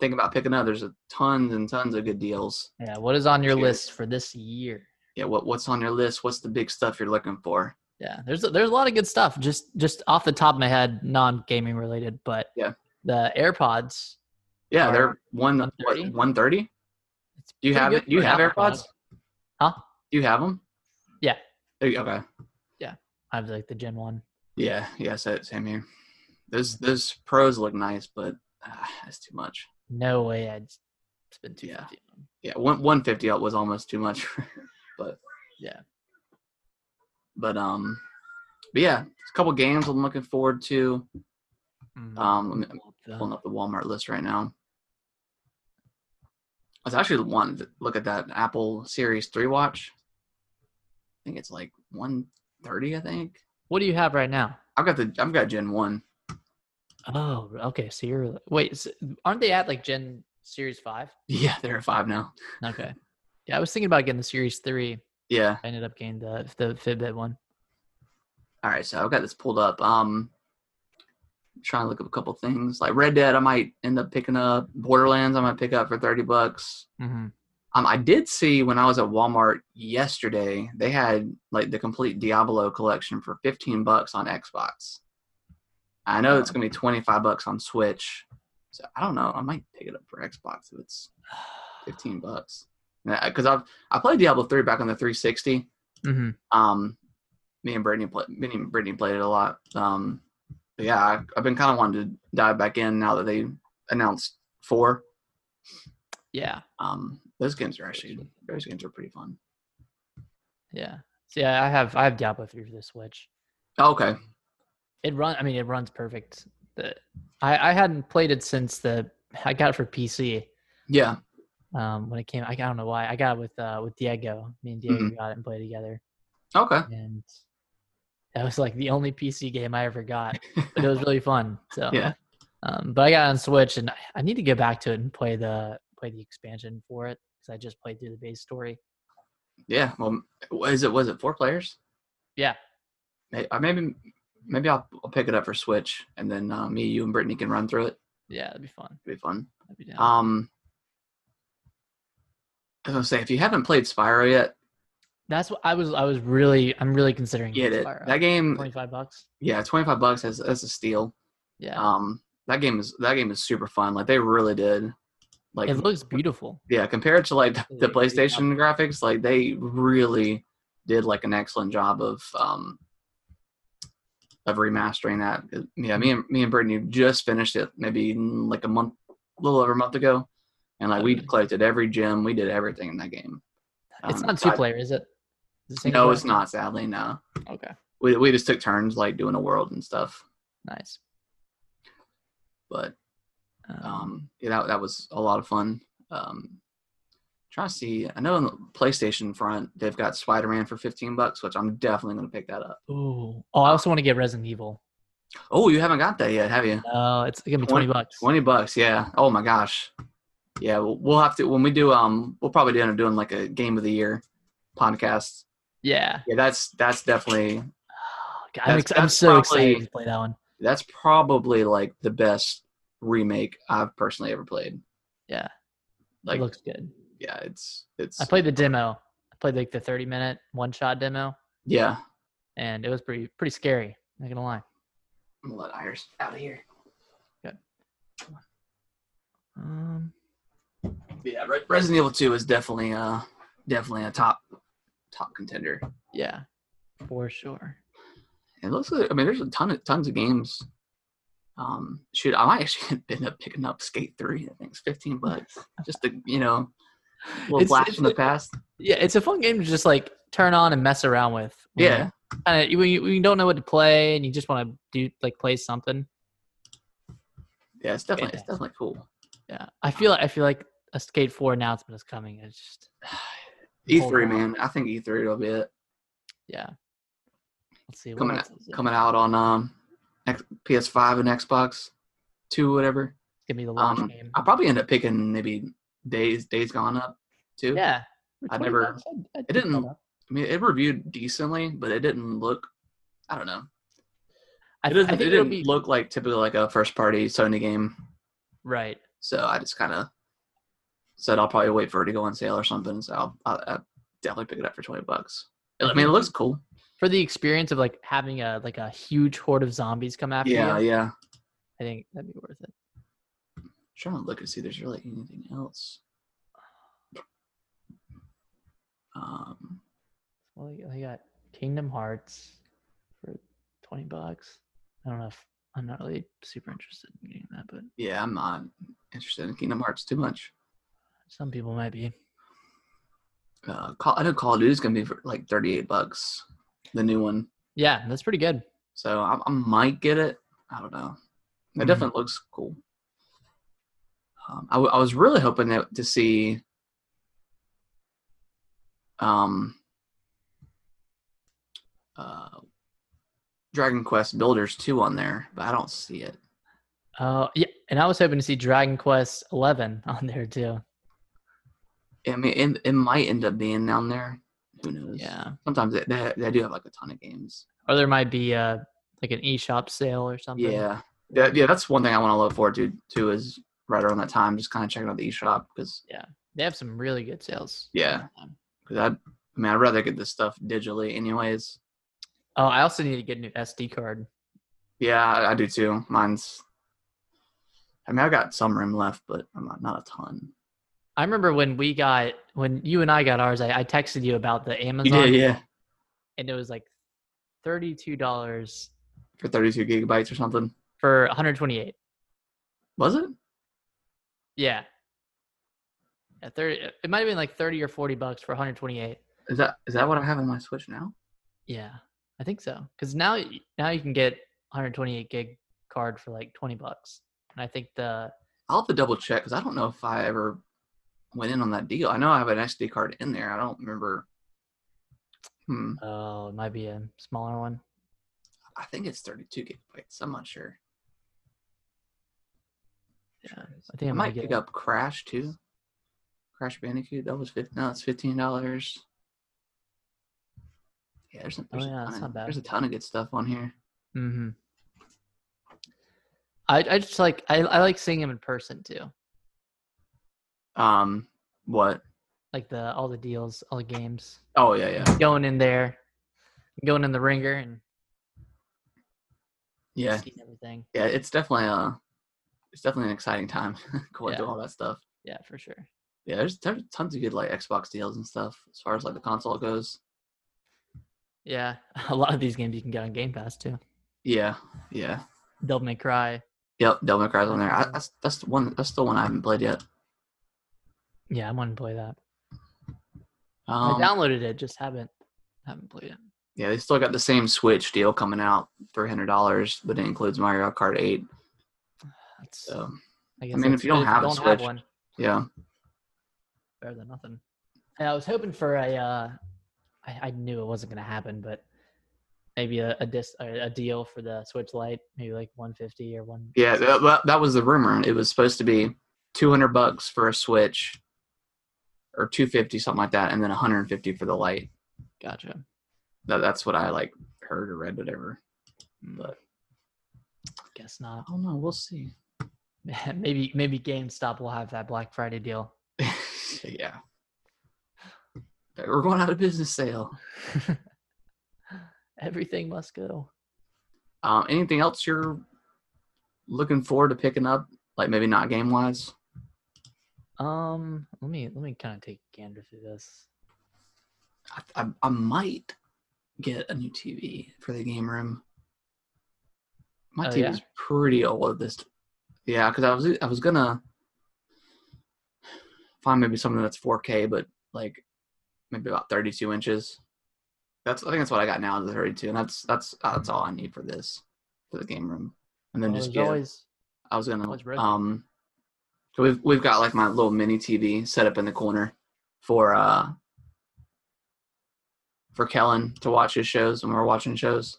Speaker 1: thinking about picking up. There's a tons and tons of good deals.
Speaker 2: yeah. What is on your list for this year?
Speaker 1: Yeah, what what's on your list? What's the big stuff you're looking for?
Speaker 2: Yeah, there's a, there's a lot of good stuff. Just just off the top of my head, non gaming related, but
Speaker 1: Yeah.
Speaker 2: the AirPods.
Speaker 1: Yeah, they're one
Speaker 2: 130?
Speaker 1: what one thirty.
Speaker 2: It's
Speaker 1: Do you have it? Do you have AirPods?
Speaker 2: Huh?
Speaker 1: Do you have them?
Speaker 2: Yeah.
Speaker 1: Okay.
Speaker 2: Yeah, I have like the Gen one.
Speaker 1: Yeah. Yeah. Same here. Those those pros look nice, but uh, that's too much.
Speaker 2: No way I'd spend two
Speaker 1: Yeah.
Speaker 2: fifty them.
Speaker 1: Yeah, one one fifty was almost too much, but
Speaker 2: Yeah.
Speaker 1: but um, but yeah, a couple games I'm looking forward to.
Speaker 2: Mm,
Speaker 1: Um, I'm pulling up the Walmart list right now. I was actually wanting to look at that Apple Series Three watch. I think it's like one thirty. I think
Speaker 2: what do you have right now?
Speaker 1: I've got the I've got Gen One.
Speaker 2: Oh, okay. So you're wait, s aren't they at like Gen Series five?
Speaker 1: Yeah, they're at five now.
Speaker 2: Okay. Yeah, I was thinking about getting the Series three.
Speaker 1: Yeah.
Speaker 2: I ended up getting the the Fitbit one.
Speaker 1: All right, so I've got this pulled up. Um, trying to look up a couple things like Red Dead. I might end up picking up Borderlands. I might pick up for thirty bucks.
Speaker 2: Mm-hmm.
Speaker 1: Um, I did see when I was at Walmart yesterday, they had like the complete Diablo collection for fifteen bucks on Xbox. I know it's gonna be twenty five bucks on Switch, so I don't know. I might pick it up for Xbox if it's fifteen bucks. Because I've I played Diablo three back on the three sixty.
Speaker 2: Mm-hmm.
Speaker 1: Um, me and Brittany play, me and Brittany played it a lot. Um, yeah, I, I've been kind of wanting to dive back in now that they announced four.
Speaker 2: Yeah.
Speaker 1: Um, those games are actually those games are pretty fun.
Speaker 2: Yeah. So yeah, I have I have Diablo three for the Switch.
Speaker 1: Oh, okay,
Speaker 2: It run. I mean, it runs perfect. The I I hadn't played it since the I got it for PC.
Speaker 1: yeah,
Speaker 2: Um, when it came, I don't know why I got it with uh with Diego. Me and Diego
Speaker 1: Mhm.
Speaker 2: got it and played together,
Speaker 1: okay,
Speaker 2: and that was like the only PC game I ever got. But it was really fun. So
Speaker 1: yeah,
Speaker 2: Um, but I got on Switch, and I- need to get back to it and play the play the expansion for it because I just played through the base story.
Speaker 1: yeah. Well, is it was it four players?
Speaker 2: Yeah.
Speaker 1: Uh, Maybe maybe I'll, I'll pick it up for Switch, and then uh, me, you, and Brittany can run through it.
Speaker 2: Yeah, that'd be fun.
Speaker 1: It'd be fun.
Speaker 2: That'd be down.
Speaker 1: Um, I was gonna say if you haven't played Spyro yet,
Speaker 2: That's what I was. I was really. I'm really considering
Speaker 1: get it.
Speaker 2: Spyro.
Speaker 1: That game,
Speaker 2: Twenty five bucks.
Speaker 1: yeah, twenty five bucks as as a steal.
Speaker 2: Yeah.
Speaker 1: Um, that game is that game is super fun. Like they really did. Like
Speaker 2: it looks beautiful.
Speaker 1: yeah, compared to like the, the PlayStation graphics, like they really did like an excellent job of um of remastering that. Yeah, me and me and Brittany just finished it maybe like a month, a little over a month ago, and like we collected every gem, we did everything in that game.
Speaker 2: It's
Speaker 1: Um,
Speaker 2: not two player, is it?
Speaker 1: No, it's not. Sadly, no.
Speaker 2: Okay.
Speaker 1: We we just took turns like doing a world and stuff.
Speaker 2: Nice.
Speaker 1: But
Speaker 2: Um,
Speaker 1: um, yeah, that that was a lot of fun. Um, trying to see. I know on the PlayStation front they've got Spider Man for fifteen bucks, which I'm definitely going to pick that up.
Speaker 2: ooh. Oh, I also want to get Resident Evil.
Speaker 1: Oh, you haven't got that yet, have you?
Speaker 2: No, it's gonna be twenty bucks.
Speaker 1: Twenty bucks, yeah. Oh my gosh, yeah. We'll, we'll have to when we do. Um, we'll probably end up doing like a game of the year podcast.
Speaker 2: Yeah.
Speaker 1: Yeah, that's that's definitely
Speaker 2: Oh, God, I'm,
Speaker 1: That's-
Speaker 2: I'm so
Speaker 1: probably-
Speaker 2: excited to play that one.
Speaker 1: that's probably like the best remake I've personally ever played.
Speaker 2: Yeah.
Speaker 1: Like,
Speaker 2: it looks good.
Speaker 1: yeah, it's it's
Speaker 2: I played the demo. I played like the 30 minute one shot demo,
Speaker 1: yeah.
Speaker 2: and it was pretty pretty scary. Not gonna lie.
Speaker 1: I'm gonna let Iris out of here.
Speaker 2: Um,
Speaker 1: Yeah, Resident Evil Two is definitely uh definitely a top top contender.
Speaker 2: yeah, for sure.
Speaker 1: It looks like I mean there's a ton of tons of games. Um, shoot, I might actually end up picking up Skate Three. I think it's fifteen bucks. Just to you know, a little
Speaker 2: It's-
Speaker 1: blast
Speaker 2: it's
Speaker 1: from the past.
Speaker 2: Yeah, it's a fun game to just like turn on and mess around with.
Speaker 1: Yeah,
Speaker 2: when you, when you don't know what to play and you just want to do like play something.
Speaker 1: yeah, it's definitely it's definitely cool.
Speaker 2: Yeah, I feel I feel like a Skate Four announcement is coming. It's just
Speaker 1: E
Speaker 2: Hold
Speaker 1: three, man. I think E three will be it.
Speaker 2: yeah. Let's see what
Speaker 1: Coming
Speaker 2: else is it?
Speaker 1: Coming out on um X- PS5 and Xbox Two, whatever.
Speaker 2: Give gonna the launch
Speaker 1: Um,
Speaker 2: game.
Speaker 1: I'll probably end up picking maybe Days Days Gone Up too.
Speaker 2: Yeah.
Speaker 1: I never-
Speaker 2: I'd- I'd
Speaker 1: it didn't- I mean, it reviewed decently, but it didn't look. I don't know.
Speaker 2: I,
Speaker 1: It
Speaker 2: I
Speaker 1: doesn't.
Speaker 2: think
Speaker 1: It didn't
Speaker 2: be
Speaker 1: look like typically like a first party Sony game.
Speaker 2: right.
Speaker 1: So I just kind of said I'll probably wait for it to go on sale or something. So I'll, I'll, I'll definitely pick it up for twenty bucks. I mean, it looks cool.
Speaker 2: For the experience of like having a like a huge horde of zombies come after
Speaker 1: Yeah,
Speaker 2: you,
Speaker 1: yeah. Yeah.
Speaker 2: I think that'd be worth it.
Speaker 1: I'm trying to look and see if there's really anything else. Um,
Speaker 2: Well, they got Kingdom Hearts for twenty bucks. I don't know if I'm not really super interested in getting that, but
Speaker 1: yeah, I'm not interested in Kingdom Hearts too much.
Speaker 2: Some people might be.
Speaker 1: Uh, Call, I know Call of Duty is gonna be for like 38 bucks, the new one.
Speaker 2: Yeah, that's pretty good.
Speaker 1: So I, I might get it. I don't know. It
Speaker 2: Mhm.
Speaker 1: definitely looks cool. Um, I, w- I was really hoping that, to see um, uh, Dragon Quest Builders 2 on there, but I don't see it.
Speaker 2: Uh, yeah, and I was hoping to see Dragon Quest Eleven on there too.
Speaker 1: I mean, it, it might end up being down there. Who knows?
Speaker 2: Yeah,
Speaker 1: Sometimes they, they, they do have like a ton of games.
Speaker 2: or there might be uh like an eShop sale or something.
Speaker 1: Yeah. Yeah, yeah, that's one thing I want to look forward to too. Is right around that time, just kind of checking out the eShop because yeah,
Speaker 2: they have some really good sales.
Speaker 1: Yeah. because I, I mean, I'd rather get this stuff digitally, anyways.
Speaker 2: Oh, I also need to get a new SD card.
Speaker 1: Yeah, I, I do too. Mine's. I mean, I've got some room left, but I'm not, not a ton.
Speaker 2: I remember when we got when you and I got ours. I, I texted you about the Amazon,
Speaker 1: Yeah, yeah,
Speaker 2: and it was like thirty-two dollars
Speaker 1: for 32 gigabytes or something.
Speaker 2: for 128.
Speaker 1: Was it?
Speaker 2: Yeah. Yeah, 30, it might have been like 30 or 40 bucks for 128.
Speaker 1: Is that is that what I have in my Switch now?
Speaker 2: Yeah, I think so. Because now, now you can get 128 gig card for like 20 bucks. And I think the
Speaker 1: I'll have to double check because I don't know if I ever went in on that deal. I know I have an SD card in there. I don't remember. Hmm.
Speaker 2: oh, it might be a smaller one.
Speaker 1: I think it's 32 gigabytes. I'm not sure.
Speaker 2: Yeah, I
Speaker 1: I
Speaker 2: think I,
Speaker 1: might pick
Speaker 2: it.
Speaker 1: up Crash too. Crash Bandicoot. That was 15. No, it's fifteen dollars. Yeah, there's, a,
Speaker 2: Oh, yeah,
Speaker 1: a
Speaker 2: that's
Speaker 1: ton
Speaker 2: not
Speaker 1: of,
Speaker 2: bad.
Speaker 1: there's a ton of good stuff on here.
Speaker 2: Mm-hmm. I I just like I I like seeing him in person too.
Speaker 1: Um, what?
Speaker 2: Like the all the deals, all the games.
Speaker 1: Oh yeah, yeah,
Speaker 2: Going in there, going in the ringer and
Speaker 1: yeah,
Speaker 2: everything.
Speaker 1: yeah. It's definitely uh it's definitely an exciting time going through
Speaker 2: Yeah.
Speaker 1: all that stuff.
Speaker 2: Yeah, for sure.
Speaker 1: Yeah, there's there's tons of good like Xbox deals and stuff as far as like the console goes.
Speaker 2: Yeah, a lot of these games you can get on Game Pass too.
Speaker 1: Yeah, yeah.
Speaker 2: Devil May Cry.
Speaker 1: Yep, Devil May Cry's on there. I, that's that's the one. That's the one I haven't played yet.
Speaker 2: Yeah, I want to play that.
Speaker 1: Um,
Speaker 2: I downloaded it, just haven't haven't played it.
Speaker 1: Yeah, they still got the same Switch deal coming out, three hundred dollars, but it includes Mario Kart Eight.
Speaker 2: That's,
Speaker 1: So
Speaker 2: I, guess
Speaker 1: mean, if you don't have a
Speaker 2: don't
Speaker 1: Switch-
Speaker 2: one,
Speaker 1: yeah,
Speaker 2: better than nothing. And I was hoping for a. Uh, I, I knew it wasn't going to happen, but maybe a a, dis, a a deal for the Switch Lite, maybe like one fifty or one.
Speaker 1: yeah, that, that- that was the rumor. It was supposed to be two hundred bucks for a Switch, or two fifty, something like that, and then one hundred and fifty for the Lite
Speaker 2: Gotcha.
Speaker 1: That, that's what I like heard or read, whatever. But
Speaker 2: Guess not.
Speaker 1: I don't know. We'll see.
Speaker 2: maybe maybe GameStop will have that Black Friday deal.
Speaker 1: yeah, we're going out of business sale.
Speaker 2: Everything must go.
Speaker 1: Um, anything else you're looking forward to picking up? Like maybe not game wise.
Speaker 2: Um, let me let me kind of take a gander through this.
Speaker 1: I, I, I might get a new TV for the game room. My
Speaker 2: Oh,
Speaker 1: TV
Speaker 2: yeah?
Speaker 1: is pretty old at this. Yeah, because I was I was gonna find maybe something that's 4K, but like maybe about 32 inches. That's I think that's what I got now is the 32, and that's that's that's all I need for this for the game room. And then
Speaker 2: Well,
Speaker 1: just get.
Speaker 2: always
Speaker 1: I was gonna um. So we've we've got like my little mini TV set up in the corner for uh for Kellen to watch his shows when we're watching shows.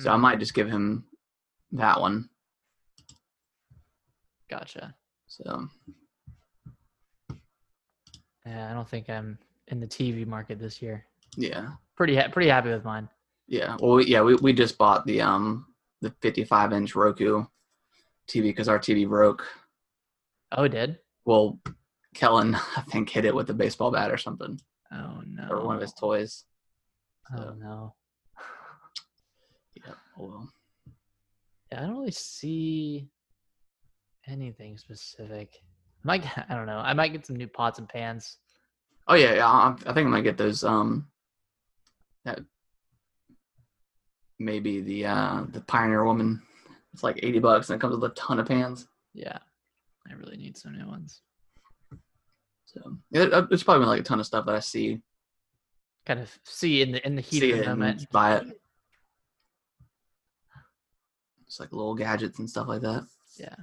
Speaker 1: So I
Speaker 2: Mhm.
Speaker 1: might just give him that one.
Speaker 2: Gotcha.
Speaker 1: So
Speaker 2: Yeah, I don't think I'm in the TV market this year.
Speaker 1: yeah,
Speaker 2: Pretty ha- pretty happy with mine.
Speaker 1: yeah. Well, we, yeah, we we just bought the um the 55 inch Roku TV because our TV broke.
Speaker 2: Oh, it did?
Speaker 1: Well, Kellen I think hit it with a baseball bat or something
Speaker 2: Oh no.
Speaker 1: or one of his toys.
Speaker 2: Oh no.
Speaker 1: yeah. Oh, well.
Speaker 2: Yeah, I don't really see anything specific. I might I don't know. I might get some new pots and pans.
Speaker 1: Oh yeah, yeah. I, I think I might get those. Um, that maybe the uh the Pioneer Woman. It's like eighty bucks and it comes with a ton of pans.
Speaker 2: Yeah. I really need some new ones.
Speaker 1: So yeah, it- uh, it's probably like a ton of stuff that I see.
Speaker 2: Kind of see in the in the heat of the moment.
Speaker 1: buy it. It's like little gadgets and stuff like that.
Speaker 2: Yeah.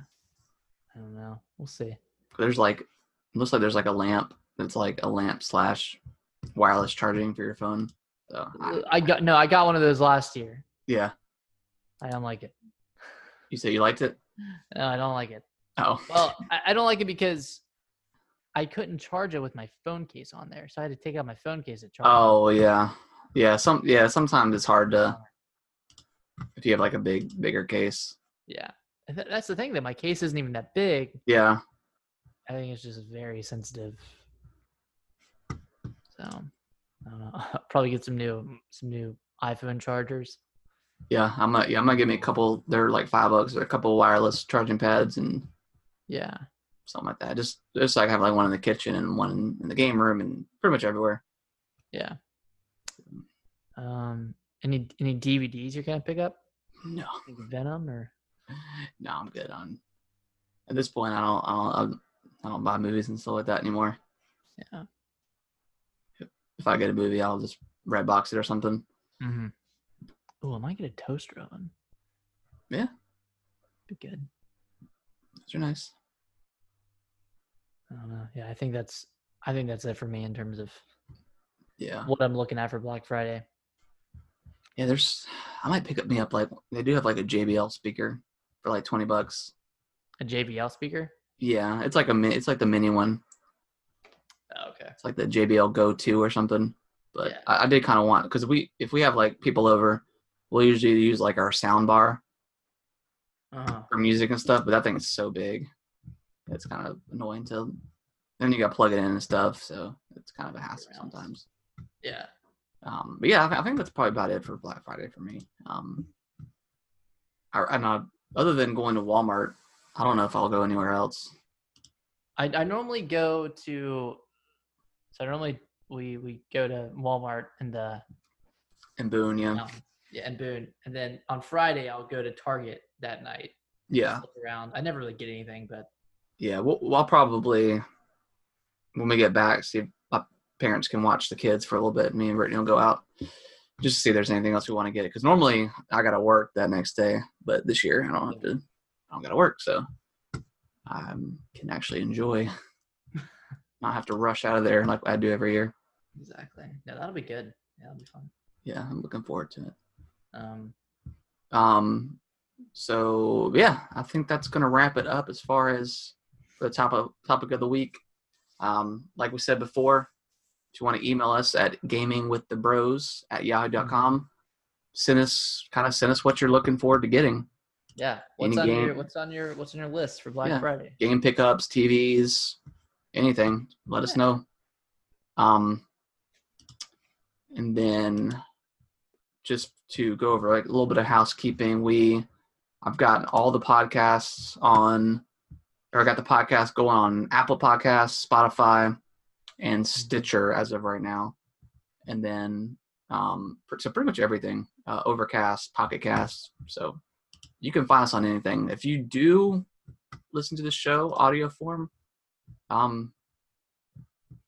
Speaker 2: I don't know. We'll see.
Speaker 1: There's like, looks like there's like a lamp. That's like a lamp slash wireless charging for your phone. So I,
Speaker 2: I got no, I got one of those last year.
Speaker 1: yeah,
Speaker 2: I don't like it.
Speaker 1: you say you liked it.
Speaker 2: No, I don't like it.
Speaker 1: Oh,
Speaker 2: Well, I, I don't like it because I couldn't charge it with my phone case on there, so I had to take out my phone case to charge. it.
Speaker 1: oh yeah, yeah. Some yeah. Sometimes it's hard to if you have like a big bigger case.
Speaker 2: Yeah, th- that's the thing. That my case isn't even that big.
Speaker 1: Yeah,
Speaker 2: I think it's just very sensitive. So I don't know. I'll probably get some new some new iPhone chargers.
Speaker 1: yeah. I'm gonna yeah. I'm gonna give me a couple. They're like five bucks. Or a couple wireless charging pads and
Speaker 2: Yeah,
Speaker 1: something like that. Just just like have like one in the kitchen and one in the game room and pretty much everywhere.
Speaker 2: yeah. Um, any any DVDs you're gonna pick up?
Speaker 1: No,
Speaker 2: Like Venom or
Speaker 1: no, I'm good on. At this point, I don't, I don't, I don't buy movies and stuff like that anymore.
Speaker 2: yeah.
Speaker 1: If I get a movie, I'll just Redbox it or something.
Speaker 2: Mm-hmm. Oh, I might get a toaster oven.
Speaker 1: Yeah.
Speaker 2: Be good.
Speaker 1: Those are nice.
Speaker 2: I don't know. Yeah, I think that's I think that's it for me in terms of
Speaker 1: Yeah,
Speaker 2: what I'm looking at for Black Friday.
Speaker 1: yeah. There's, I might pick up me up like they do have like a JBL speaker for like twenty bucks.
Speaker 2: A JBL speaker.
Speaker 1: Yeah, it's like a it's like the mini one.
Speaker 2: Oh, okay.
Speaker 1: It's like the JBL Go 2 or something. But
Speaker 2: Yeah.
Speaker 1: I, I did kind of want because we if we have like people over, we'll usually use like our sound bar
Speaker 2: Uh-huh.
Speaker 1: for music and stuff. But that thing is so big, it's kind of annoying to. Then you got to plug it in and stuff, so it's kind of a hassle sometimes.
Speaker 2: Yeah.
Speaker 1: Um, but yeah, I, th- I think that's probably about it for Black Friday for me. Um, I, I know other than going to Walmart, I don't know if I'll go anywhere else.
Speaker 2: I, I normally go to so normally we we go to Walmart and the
Speaker 1: In Boone, yeah,
Speaker 2: um, yeah and Boone and then on Friday I'll go to Target that night.
Speaker 1: yeah,
Speaker 2: around. I never really get anything, but
Speaker 1: yeah. We'll, we'll probably when we get back, see if my parents can watch the kids for a little bit. Me and Brittany will go out just to see if there's anything else we want to get. Because normally I got to work that next day, but this year I don't have to. I don't got to work, so I can actually enjoy. Not have to rush out of there like I do every year.
Speaker 2: exactly. Yeah, that'll be good. Yeah, that'll be fun.
Speaker 1: Yeah, I'm looking forward to it.
Speaker 2: Um,
Speaker 1: Um, so yeah, I think that's gonna wrap it up as far as the top of topic of the week. Um, like we said before, if you want to email us at gamingwiththebros at yahoo.com, send us kind of send us what you're looking forward to getting.
Speaker 2: yeah. What's
Speaker 1: Any
Speaker 2: on
Speaker 1: game-
Speaker 2: your What's on your What's on your list for Black
Speaker 1: Yeah.
Speaker 2: Friday?
Speaker 1: Game pickups, TVs, anything. Let us know. Um, and then just to go over like a little bit of housekeeping, we I've gotten all the podcasts on, or I got the podcast going on Apple Podcasts, Spotify, and Stitcher as of right now, and then um, so pretty much everything, uh, Overcast, Pocket Cast. So you can find us on anything. If you do listen to the show audio form, um,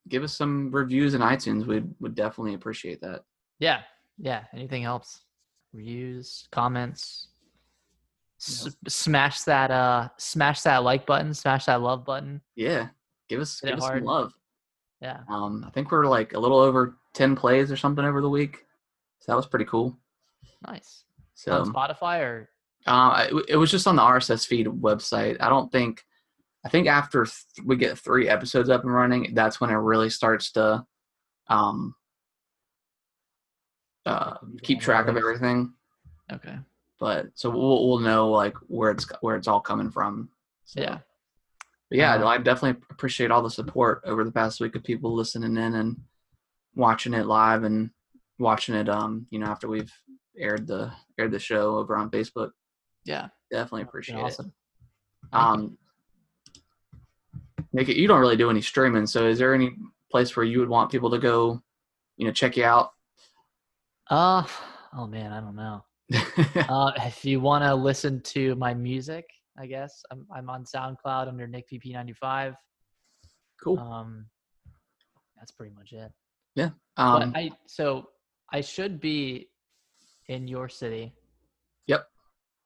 Speaker 1: give us some reviews in iTunes. We would definitely appreciate that.
Speaker 2: Yeah, yeah. Anything helps. Reviews, comments. S- smash that uh smash that like button smash that love button
Speaker 1: Yeah, give us give us some love.
Speaker 2: yeah
Speaker 1: Um, I think we're like a little over ten plays or something over the week, so that was pretty cool.
Speaker 2: nice
Speaker 1: So
Speaker 2: on spotify or
Speaker 1: Uh, it, it was just on the RSS feed website. I don't think. I think after th- we get three episodes up and running, that's when it really starts to um, uh, keep track of everything.
Speaker 2: Okay.
Speaker 1: But so we'll we'll know like where it's where it's all coming from. So,
Speaker 2: Yeah.
Speaker 1: But yeah,
Speaker 2: Uh,
Speaker 1: I definitely appreciate all the support over the past week of people listening in and watching it live and watching it. Um, you know, after we've aired the aired the show over on Facebook.
Speaker 2: Yeah.
Speaker 1: Definitely appreciate it.
Speaker 2: awesome. You.
Speaker 1: Um, Nick, you don't really do any streaming, so is there any place where you would want people to go, you know, check you out?
Speaker 2: Uh oh man, I don't know. Uh, if you want to listen to my music, I guess I'm I'm on SoundCloud under Nick VP95.
Speaker 1: cool.
Speaker 2: Um, that's pretty much it.
Speaker 1: Yeah.
Speaker 2: Um, I so I should be in your city.
Speaker 1: Yep.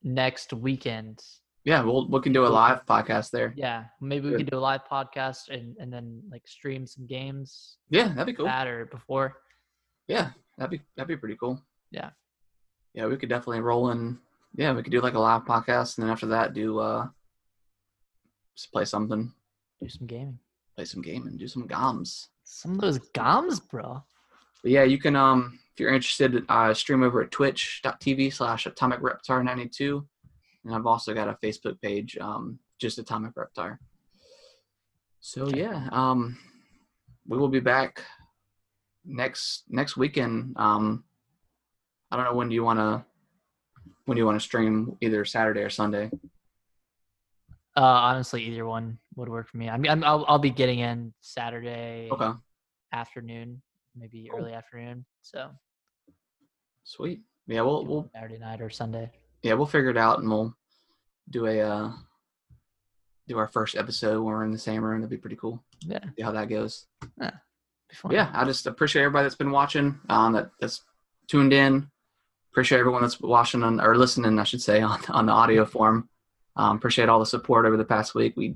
Speaker 2: Next weekend.
Speaker 1: yeah, we'll we can do a live podcast there.
Speaker 2: Yeah, maybe we
Speaker 1: Good.
Speaker 2: could do a live podcast and and then like stream some games
Speaker 1: Yeah, that'd be cool.
Speaker 2: that or before.
Speaker 1: Yeah, that'd be that'd be pretty cool.
Speaker 2: Yeah.
Speaker 1: Yeah, we could definitely roll in. Yeah, we could do like a live podcast, and then after that, do uh, just play something,
Speaker 2: Do some gaming.
Speaker 1: play some game, and do some goms.
Speaker 2: Some of those goms, bro.
Speaker 1: But yeah, you can um if you're interested, uh, stream over at twitch.tv slash atomic reptar 92 and I've also got a Facebook page, um, just atomic reptar. So yeah, um, we will be back next next weekend. Um, I don't know when do you want to when do you want to stream either Saturday or Sunday.
Speaker 2: Uh, honestly, either one would work for me. I mean, I'm, I'll I'll be getting in Saturday
Speaker 1: Okay,
Speaker 2: afternoon, maybe
Speaker 1: Cool.
Speaker 2: early afternoon. So
Speaker 1: sweet. Yeah, we'll we'll
Speaker 2: Saturday night or Sunday.
Speaker 1: yeah we'll figure it out and we'll do a uh, do our first episode when we're in the same room. That'd be pretty cool.
Speaker 2: Yeah,
Speaker 1: See how that goes.
Speaker 2: fun.
Speaker 1: yeah, I just appreciate everybody that's been watching, um, that that's tuned in. Appreciate everyone that's watching on, or listening, I should say, on on the audio form. Um, appreciate all the support over the past week. We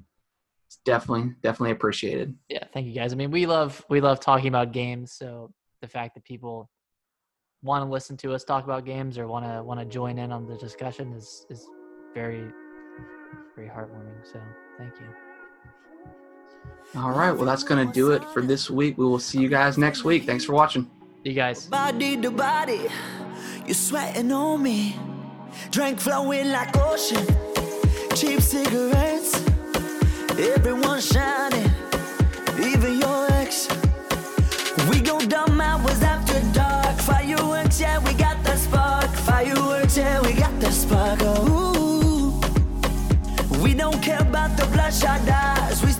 Speaker 1: it's definitely definitely appreciated.
Speaker 2: yeah. Thank you guys. I mean, we love we love talking about games. So the fact that people want to listen to us talk about games or want to want to join in on the discussion is is very very heartwarming. So thank you.
Speaker 1: All right, well that's gonna do it for this week. We will see you guys next week. Thanks for watching.
Speaker 2: You guys.
Speaker 3: Body to body, you're sweating on me. Drink flowing like ocean. Cheap cigarettes, everyone shining, even your ex. We go dumb hours after dark. Fireworks, yeah, we got the spark. Fireworks, yeah, we got the spark. Oh, ooh. We don't care about the bloodshot eyes. We